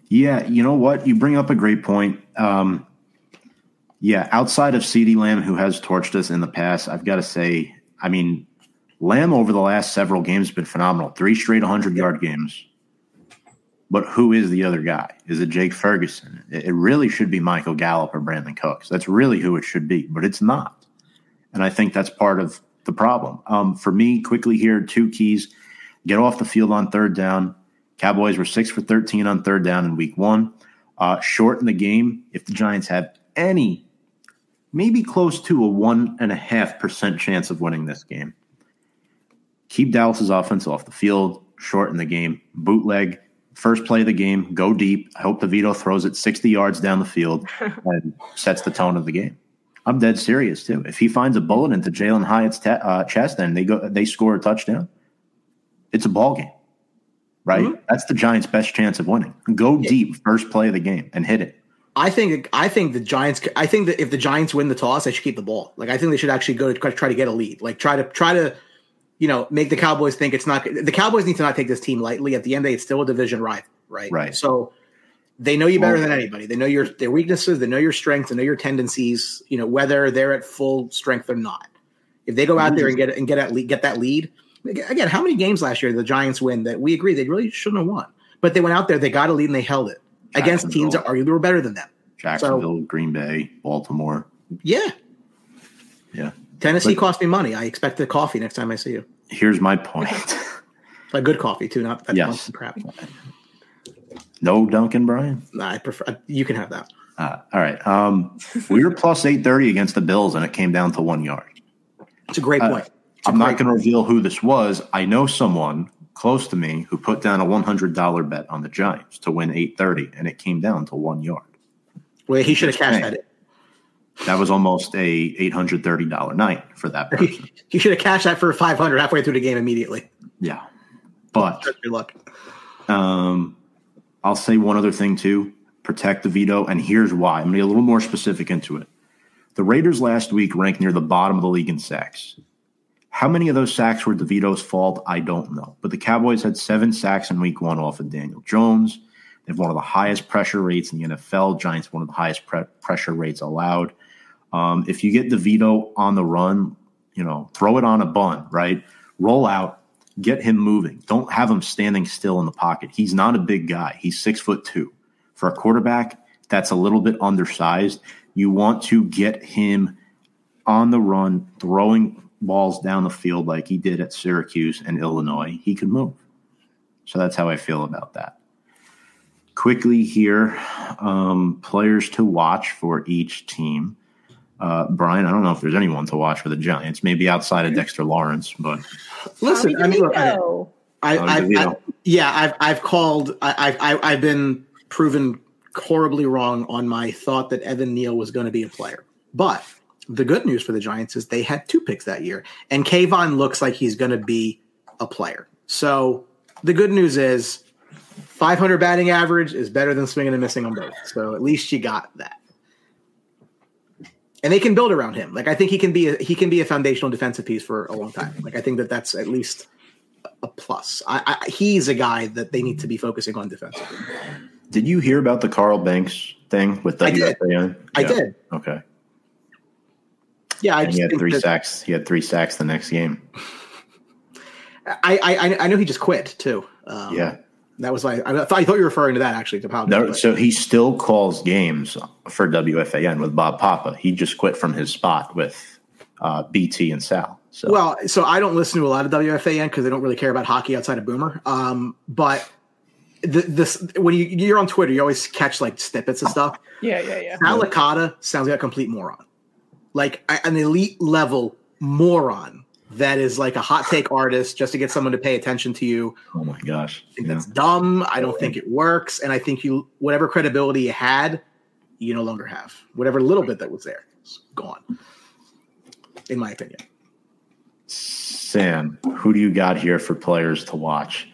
yeah, you know what? You bring up a great point. Um, yeah, outside of CeeDee Lamb, who has torched us in the past, I've got to say, I mean, Lamb over the last several games has been phenomenal. Three straight 100 yard games. But who is the other guy? Is it Jake Ferguson? It really should be Michael Gallup or Brandin Cooks. That's really who it should be, but it's not. And I think that's part of the problem. Um, for me, quickly here, two keys: get off the field on third down. Cowboys were six for thirteen on third down in Week One. Uh, shorten the game if the Giants have any, maybe close to a one and a half percent chance of winning this game. Keep Dallas's offense off the field. Shorten the game. Bootleg first play of the game, go deep. I hope DeVito throws it 60 yards down the field and sets the tone of the game. I'm dead serious too. If he finds a bullet into Jalin Hyatt's uh, chest and they go, they score a touchdown, it's a ball game, right? Mm-hmm. That's the Giants' best chance of winning. Go yeah. deep first play of the game and hit it. I think I think the Giants. I think that if the Giants win the toss, they should keep the ball. Like I think they should actually go to try to get a lead. Like try to try to you know, make the Cowboys think it's not. The Cowboys need to not take this team lightly. At the end of the day, it's still a division rival, right? Right. So they know you better than anybody. They know your their weaknesses. They know your strengths. They know your tendencies. You know whether they're at full strength or not. If they go out there and get and get at get that lead again, how many games last year the Giants win that we agree they really shouldn't have won, but they went out there, they got a lead and they held it against teams that arguably were better than them. Jacksonville, so, Green Bay, Baltimore. Yeah, yeah. Tennessee but, cost me money. I expect the coffee next time I see you. Here's my point. a good coffee too, not that yes. crap. No Dunkin', Brian. Nah, I prefer. You can have that. Uh, all right. Um, we were plus eight thirty against the Bills, and it came down to one yard. It's a great uh, point. Uh, I'm not going to reveal who this was. I know someone close to me who put down a one hundred dollar bet on the Giants to win eight thirty, and it came down to one yard. Well, he should have cashed that. That was almost a eight hundred thirty dollar night for that person. he should have cashed that for five hundred halfway through the game immediately. Yeah, but your luck. Um, I'll say one other thing too: protect DeVito, and here's why. I'm going to be a little more specific into it. The Raiders last week ranked near the bottom of the league in sacks. How many of those sacks were DeVito's fault? I don't know. But the Cowboys had seven sacks in week one off of Daniel Jones. They have one of the highest pressure rates in the NFL. Giants, one of the highest pre- pressure rates allowed. Um, if you get DeVito on the run, you know, throw it on a bun, right? Roll out, get him moving. Don't have him standing still in the pocket. He's not a big guy. He's six foot two. For a quarterback, that's a little bit undersized. You want to get him on the run, throwing balls down the field like he did at Syracuse and Illinois. He could move. So that's how I feel about that. Quickly here, um, players to watch for each team. Uh, Brian, I don't know if there's anyone to watch for the Giants, maybe outside of Dexter Lawrence, but listen, I mean, look, I, I, I, I, yeah, I've I've called, I've I, I've been proven horribly wrong on my thought that Evan Neal was going to be a player, but the good news for the Giants is they had two picks that year, and Kayvon looks like he's going to be a player. So the good news is 500 batting average is better than swinging and missing on both. So at least you got that and they can build around him. Like I think he can be a, he can be a foundational defensive piece for a long time. Like I think that that's at least a plus. I, I, he's a guy that they need to be focusing on defensively. Did you hear about the Carl Banks thing with WFAN? I did. Yeah. I did. Okay. Yeah, I he had three that, sacks. He had three sacks the next game. I I, I know he just quit too. Um, yeah. That was like I thought, I thought you were referring to that actually to Papa. No, so he still calls games for WFAN with Bob Papa. He just quit from his spot with uh, BT and Sal. So. Well, so I don't listen to a lot of WFAN because they don't really care about hockey outside of Boomer. Um, but the, this when you you're on Twitter, you always catch like snippets and stuff. Yeah, yeah, yeah. Sal Licata sounds like a complete moron, like an elite level moron that is like a hot take artist just to get someone to pay attention to you. Oh my gosh. I think yeah. that's dumb. I don't think it works. And I think you whatever credibility you had, you no longer have. Whatever little bit that was there is gone. In my opinion. Sam, who do you got here for players to watch?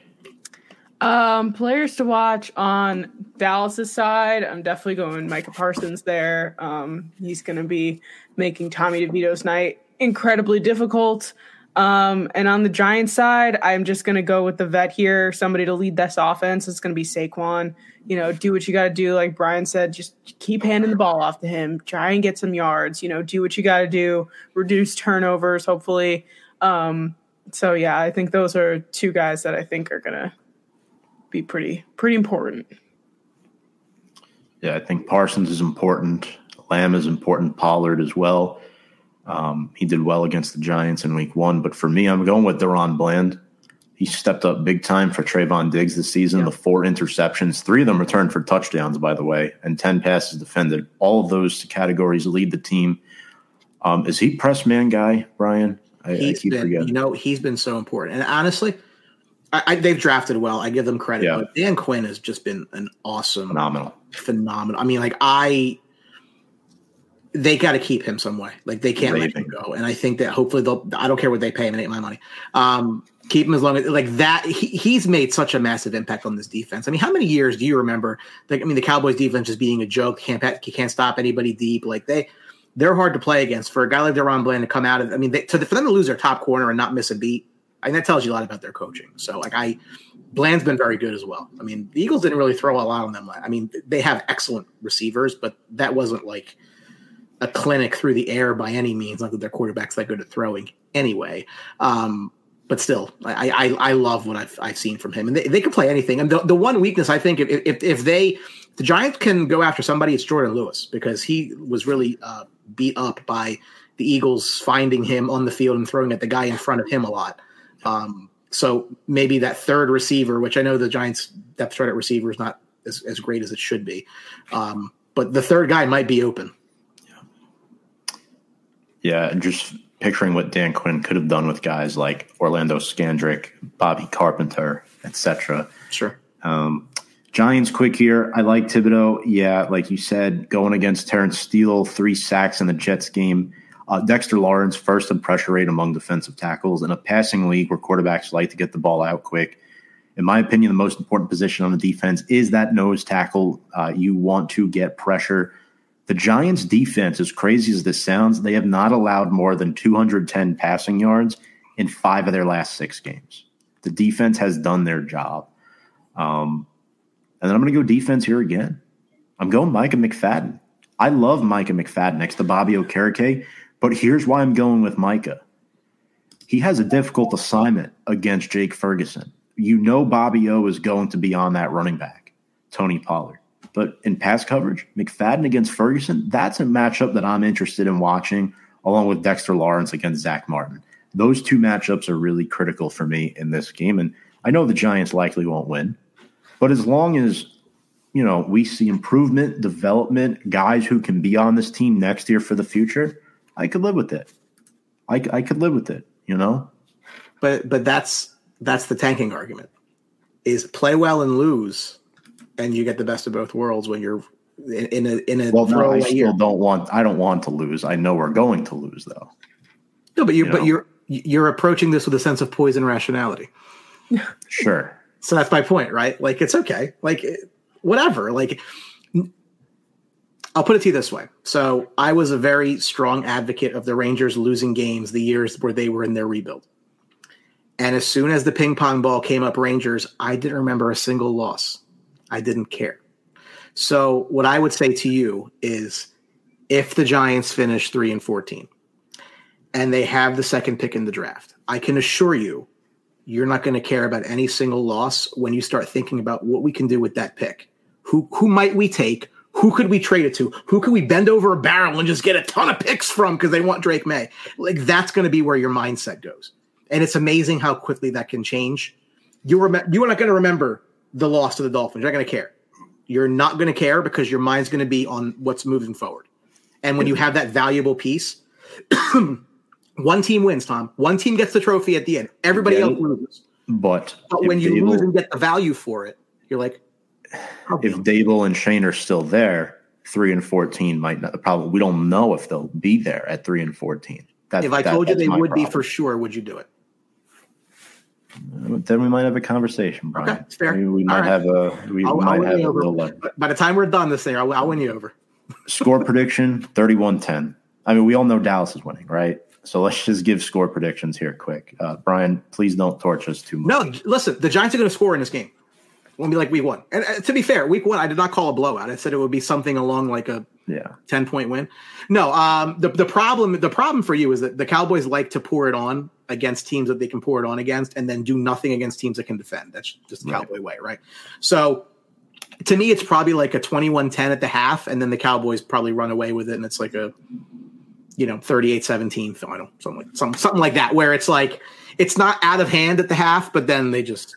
Um, players to watch on Dallas's side. I'm definitely going Micah Parsons there. Um, he's going to be making Tommy DeVito's night incredibly difficult. Um, and on the Giants side, I'm just going to go with the vet here, somebody to lead this offense. It's going to be Saquon. You know, do what you got to do. Like Brian said, just keep handing the ball off to him. Try and get some yards. You know, do what you got to do. Reduce turnovers, hopefully. Um, so yeah, I think those are two guys that I think are going to be pretty pretty important. Yeah, I think Parsons is important. Lamb is important. Pollard as well. Um, he did well against the Giants in week one, but for me, I'm going with DaRon Bland. He stepped up big time for Trevon Diggs this season. Yeah. The four interceptions, three of them returned for touchdowns, by the way, and 10 passes defended. All of those categories lead the team. Um, is he press man guy, Brian? I, he's I keep been, forgetting. You know, he's been so important. And honestly, I, I, they've drafted well. I give them credit. Yeah. But Dan Quinn has just been an awesome, phenomenal, phenomenal. I mean, like I, they got to keep him some way. Like they can't let him go. And I think that hopefully they'll. I don't care what they pay him. It ain't my money. Um, keep him as long as like that. He, he's made such a massive impact on this defense. I mean, how many years do you remember? Like, I mean, the Cowboys defense just being a joke. Can't can't stop anybody deep. Like they they're hard to play against. For a guy like DaRon Bland to come out of, I mean, they, to, for them to lose their top corner and not miss a beat, I mean, that tells you a lot about their coaching. So, like, I, Bland's been very good as well. I mean, the Eagles didn't really throw a lot on them. I mean, they have excellent receivers, but that wasn't like a clinic through the air by any means. Not that their quarterback's that good at throwing anyway. Um, but still, I, I, I love what I've, I've seen from him, and they, they can play anything. And the, the one weakness I think if, if, if they the Giants can go after somebody, it's Jourdan Lewis because he was really uh, beat up by the Eagles finding him on the field and throwing at the guy in front of him a lot. Um, so maybe that third receiver, which I know the Giants' depth chart at receiver is not as, as great as it should be, um, but the third guy might be open. Yeah. yeah, just picturing what Dan Quinn could have done with guys like Orlando Scandrick, Bobby Carpenter, etc. Sure. Um, Giants quick here. I like Thibodeaux. Yeah, like you said, going against Terence Steele, three sacks in the Jets game. Uh, Dexter Lawrence, first in pressure rate among defensive tackles in a passing league where quarterbacks like to get the ball out quick. In my opinion, the most important position on the defense is that nose tackle. Uh, you want to get pressure. The Giants' defense, as crazy as this sounds, they have not allowed more than 210 passing yards in five of their last six games. The defense has done their job. Um, and then I'm going to go defense here again. I'm going Micah McFadden. I love Micah McFadden next to Bobby Okereke, but here's why I'm going with Micah. He has a difficult assignment against Jake Ferguson. You know Bobby O is going to be on that running back, Tony Pollard. But in pass coverage, McFadden against Ferguson, that's a matchup that I'm interested in watching, along with Dexter Lawrence against Zack Martin. Those two matchups are really critical for me in this game. And I know the Giants likely won't win, but as long as you know we see improvement, development, guys who can be on this team next year for the future, I could live with it. I, I could live with it. You know. But but that's that's the tanking argument. Is play well and lose, and you get the best of both worlds when you're in, in a in a well. No, I still year. don't want. I don't want to lose. I know we're going to lose though. No, but you, you but know? you're you're approaching this with a sense of poison rationality. sure. So that's my point, right? Like it's okay. Like whatever. Like I'll put it to you this way. So I was a very strong advocate of the Rangers losing games the years where they were in their rebuild. And as soon as the ping pong ball came up Rangers, I didn't remember a single loss. I didn't care. So what I would say to you is if the Giants finish 3 and 14 and they have the second pick in the draft, I can assure you you're not going to care about any single loss when you start thinking about what we can do with that pick. Who who might we take? Who could we trade it to? Who could we bend over a barrel and just get a ton of picks from because they want Drake Maye? Like that's going to be where your mindset goes. And it's amazing how quickly that can change. You rem- you are not going to remember the loss to the Dolphins. You're not going to care. You're not going to care because your mind's going to be on what's moving forward. And when you have that valuable piece, One team wins, Tom. One team gets the trophy at the end. Everybody else loses. But, but when you Daboll, lose and get the value for it, you're like, if Daboll and Schoen are still there, three and fourteen might not. The problem we don't know if they'll be there at three and fourteen. If I that, told you they would problem. be for sure, would you do it? Then we might have a conversation, Brian. Okay, fair. Maybe we might right. have a we I'll, might I'll have a little. By the time we're done this thing, I'll, I'll win you over. Score prediction 31-10. I mean, we all know Dallas is winning, right? So let's just give score predictions here quick. Uh, Brian, please don't torch us too much. No, listen, the Giants are going to score in this game. Won't be like week one. And uh, to be fair, week one, I did not call a blowout. I said it would be something along like a yeah 10 point win. No, um, the, the problem the problem for you is that the Cowboys like to pour it on against teams that they can pour it on against and then do nothing against teams that can defend. That's just the right. Cowboy way, right? So to me, it's probably like a 21 10 at the half, and then the Cowboys probably run away with it, and it's like a you know 38-17 final, something like something, something like that, where it's like it's not out of hand at the half, but then they just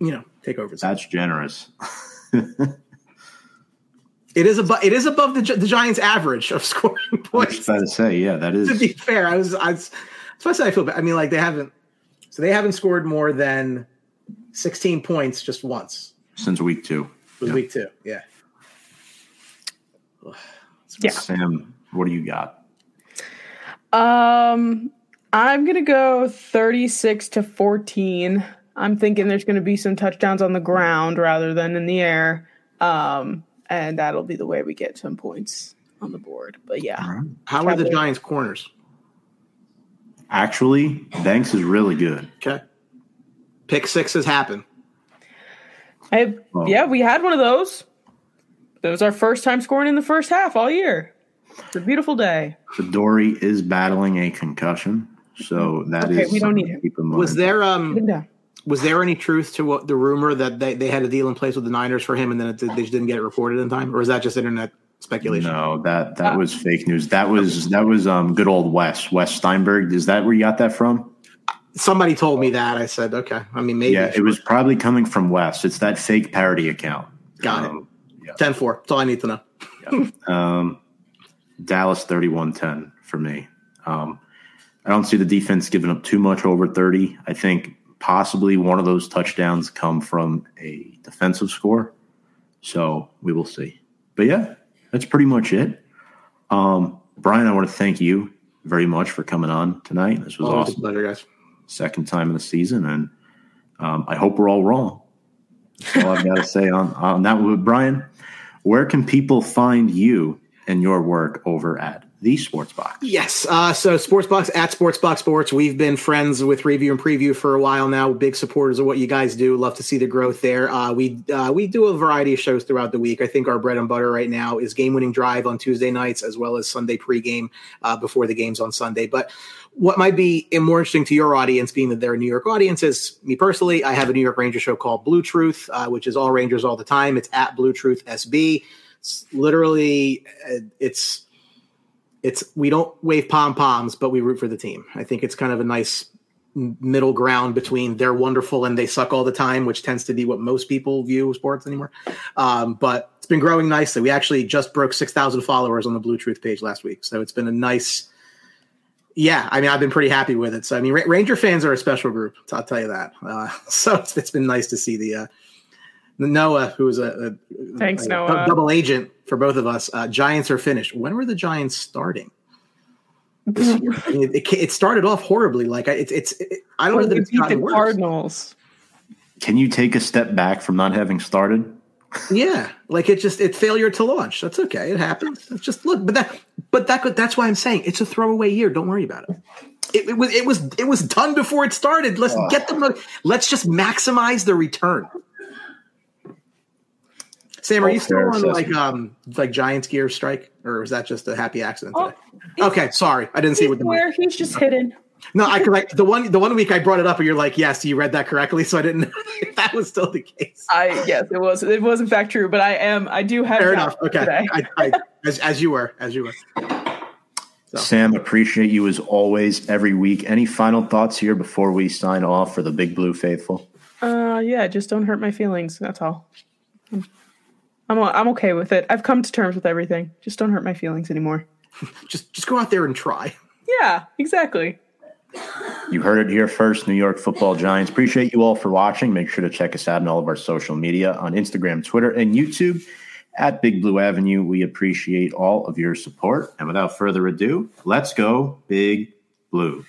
you know take over. That's generous. It is above. It is above the, the Giants' average of scoring points. I was about to say, yeah, that is. To be fair, I was. I was. Especially, I feel bad. I mean, like they haven't. So they haven't scored more than sixteen points just once since week two. It was yeah. week two. Yeah. Yeah. Sam, what do you got? Um, I'm gonna go 36 to 14. I'm thinking there's gonna be some touchdowns on the ground rather than in the air. Um, and that'll be the way we get some points on the board. But yeah. Right. How are the Giants corners? Actually, Banks is really good. Okay. Pick sixes happen. I well, yeah, we had one of those. It was our first time scoring in the first half all year. It's a beautiful day. Dory is battling a concussion, so that okay, is we don't need him. Was there um was there any truth to what the rumor that they, they had a deal in place with the Niners for him and then it, they just didn't get it reported in time, or is that just internet speculation? No, that that uh, was fake news. That was that was um good old Wes Wes Steinberg. Is that where you got that from? Somebody told me that. I said, okay. I mean, maybe. Yeah, it was probably coming from Wes. It's that fake parody account. Got um, it. Yeah. 10 4. That's all I need to know. yeah. um, Dallas 31 10 for me. Um, I don't see the defense giving up too much over 30. I think possibly one of those touchdowns come from a defensive score. So we will see. But yeah, that's pretty much it. Um, Brian, I want to thank you very much for coming on tonight. This was Always awesome. pleasure, guys. Second time in the season, and um, I hope we're all wrong. That's all I've got to say on, on that. Brian, where can people find you and your work over at the Sportsbox. Yes. Uh, so Sportsbox at Sportsbox Sports. We've been friends with Review and Preview for a while now. Big supporters of what you guys do. Love to see the growth there. Uh, we uh, we do a variety of shows throughout the week. I think our bread and butter right now is Game Winning Drive on Tuesday nights, as well as Sunday pregame uh, before the games on Sunday. But what might be more interesting to your audience, being that they're a New York audience, is me personally. I have a New York Ranger show called Blue Truth, uh, which is all Rangers all the time. It's at Blue Truth SB. It's literally, uh, it's it's we don't wave pom poms, but we root for the team. I think it's kind of a nice middle ground between they're wonderful and they suck all the time, which tends to be what most people view sports anymore. Um, but it's been growing nicely. We actually just broke six thousand followers on the Blue Truth page last week, so it's been a nice. Yeah, I mean, I've been pretty happy with it. So, I mean, Ranger fans are a special group. I'll tell you that. Uh, so it's, it's been nice to see the uh, Noah, who was a, a thanks a, Noah double agent for both of us. Uh, Giants are finished. When were the Giants starting? it, it, started off horribly. Like it's it's it, I don't know that it's the worse. Cardinals. Can you take a step back from not having started? yeah, like it just it's failure to launch. That's okay. It happens. It's just look, but that but that could, that's why I'm saying it's a throwaway year. Don't worry about it. It, it was it was it was done before it started. Let's oh. get them. Let's just maximize the return. Sam, are you still on like um like Giants gear strike, or was that just a happy accident? Oh, okay, sorry, I didn't see what the where he's just hidden. No, I like the one the one week I brought it up, and you're like, "Yes, you read that correctly," so I didn't know if that was still the case. I yes, it was it was in fact true, but I am I do have fair enough. Okay, I, I, as as you were as you were. So. Sam, appreciate you as always every week. Any final thoughts here before we sign off for the Big Blue faithful? Uh, yeah, just don't hurt my feelings. That's all. I'm I'm okay with it. I've come to terms with everything. Just don't hurt my feelings anymore. just just go out there and try. Yeah, exactly. You heard it here first, New York Football Giants. Appreciate you all for watching. Make sure to check us out on all of our social media on Instagram, Twitter, and YouTube at Big Blue Avenue. We appreciate all of your support. And without further ado, let's go Big Blue.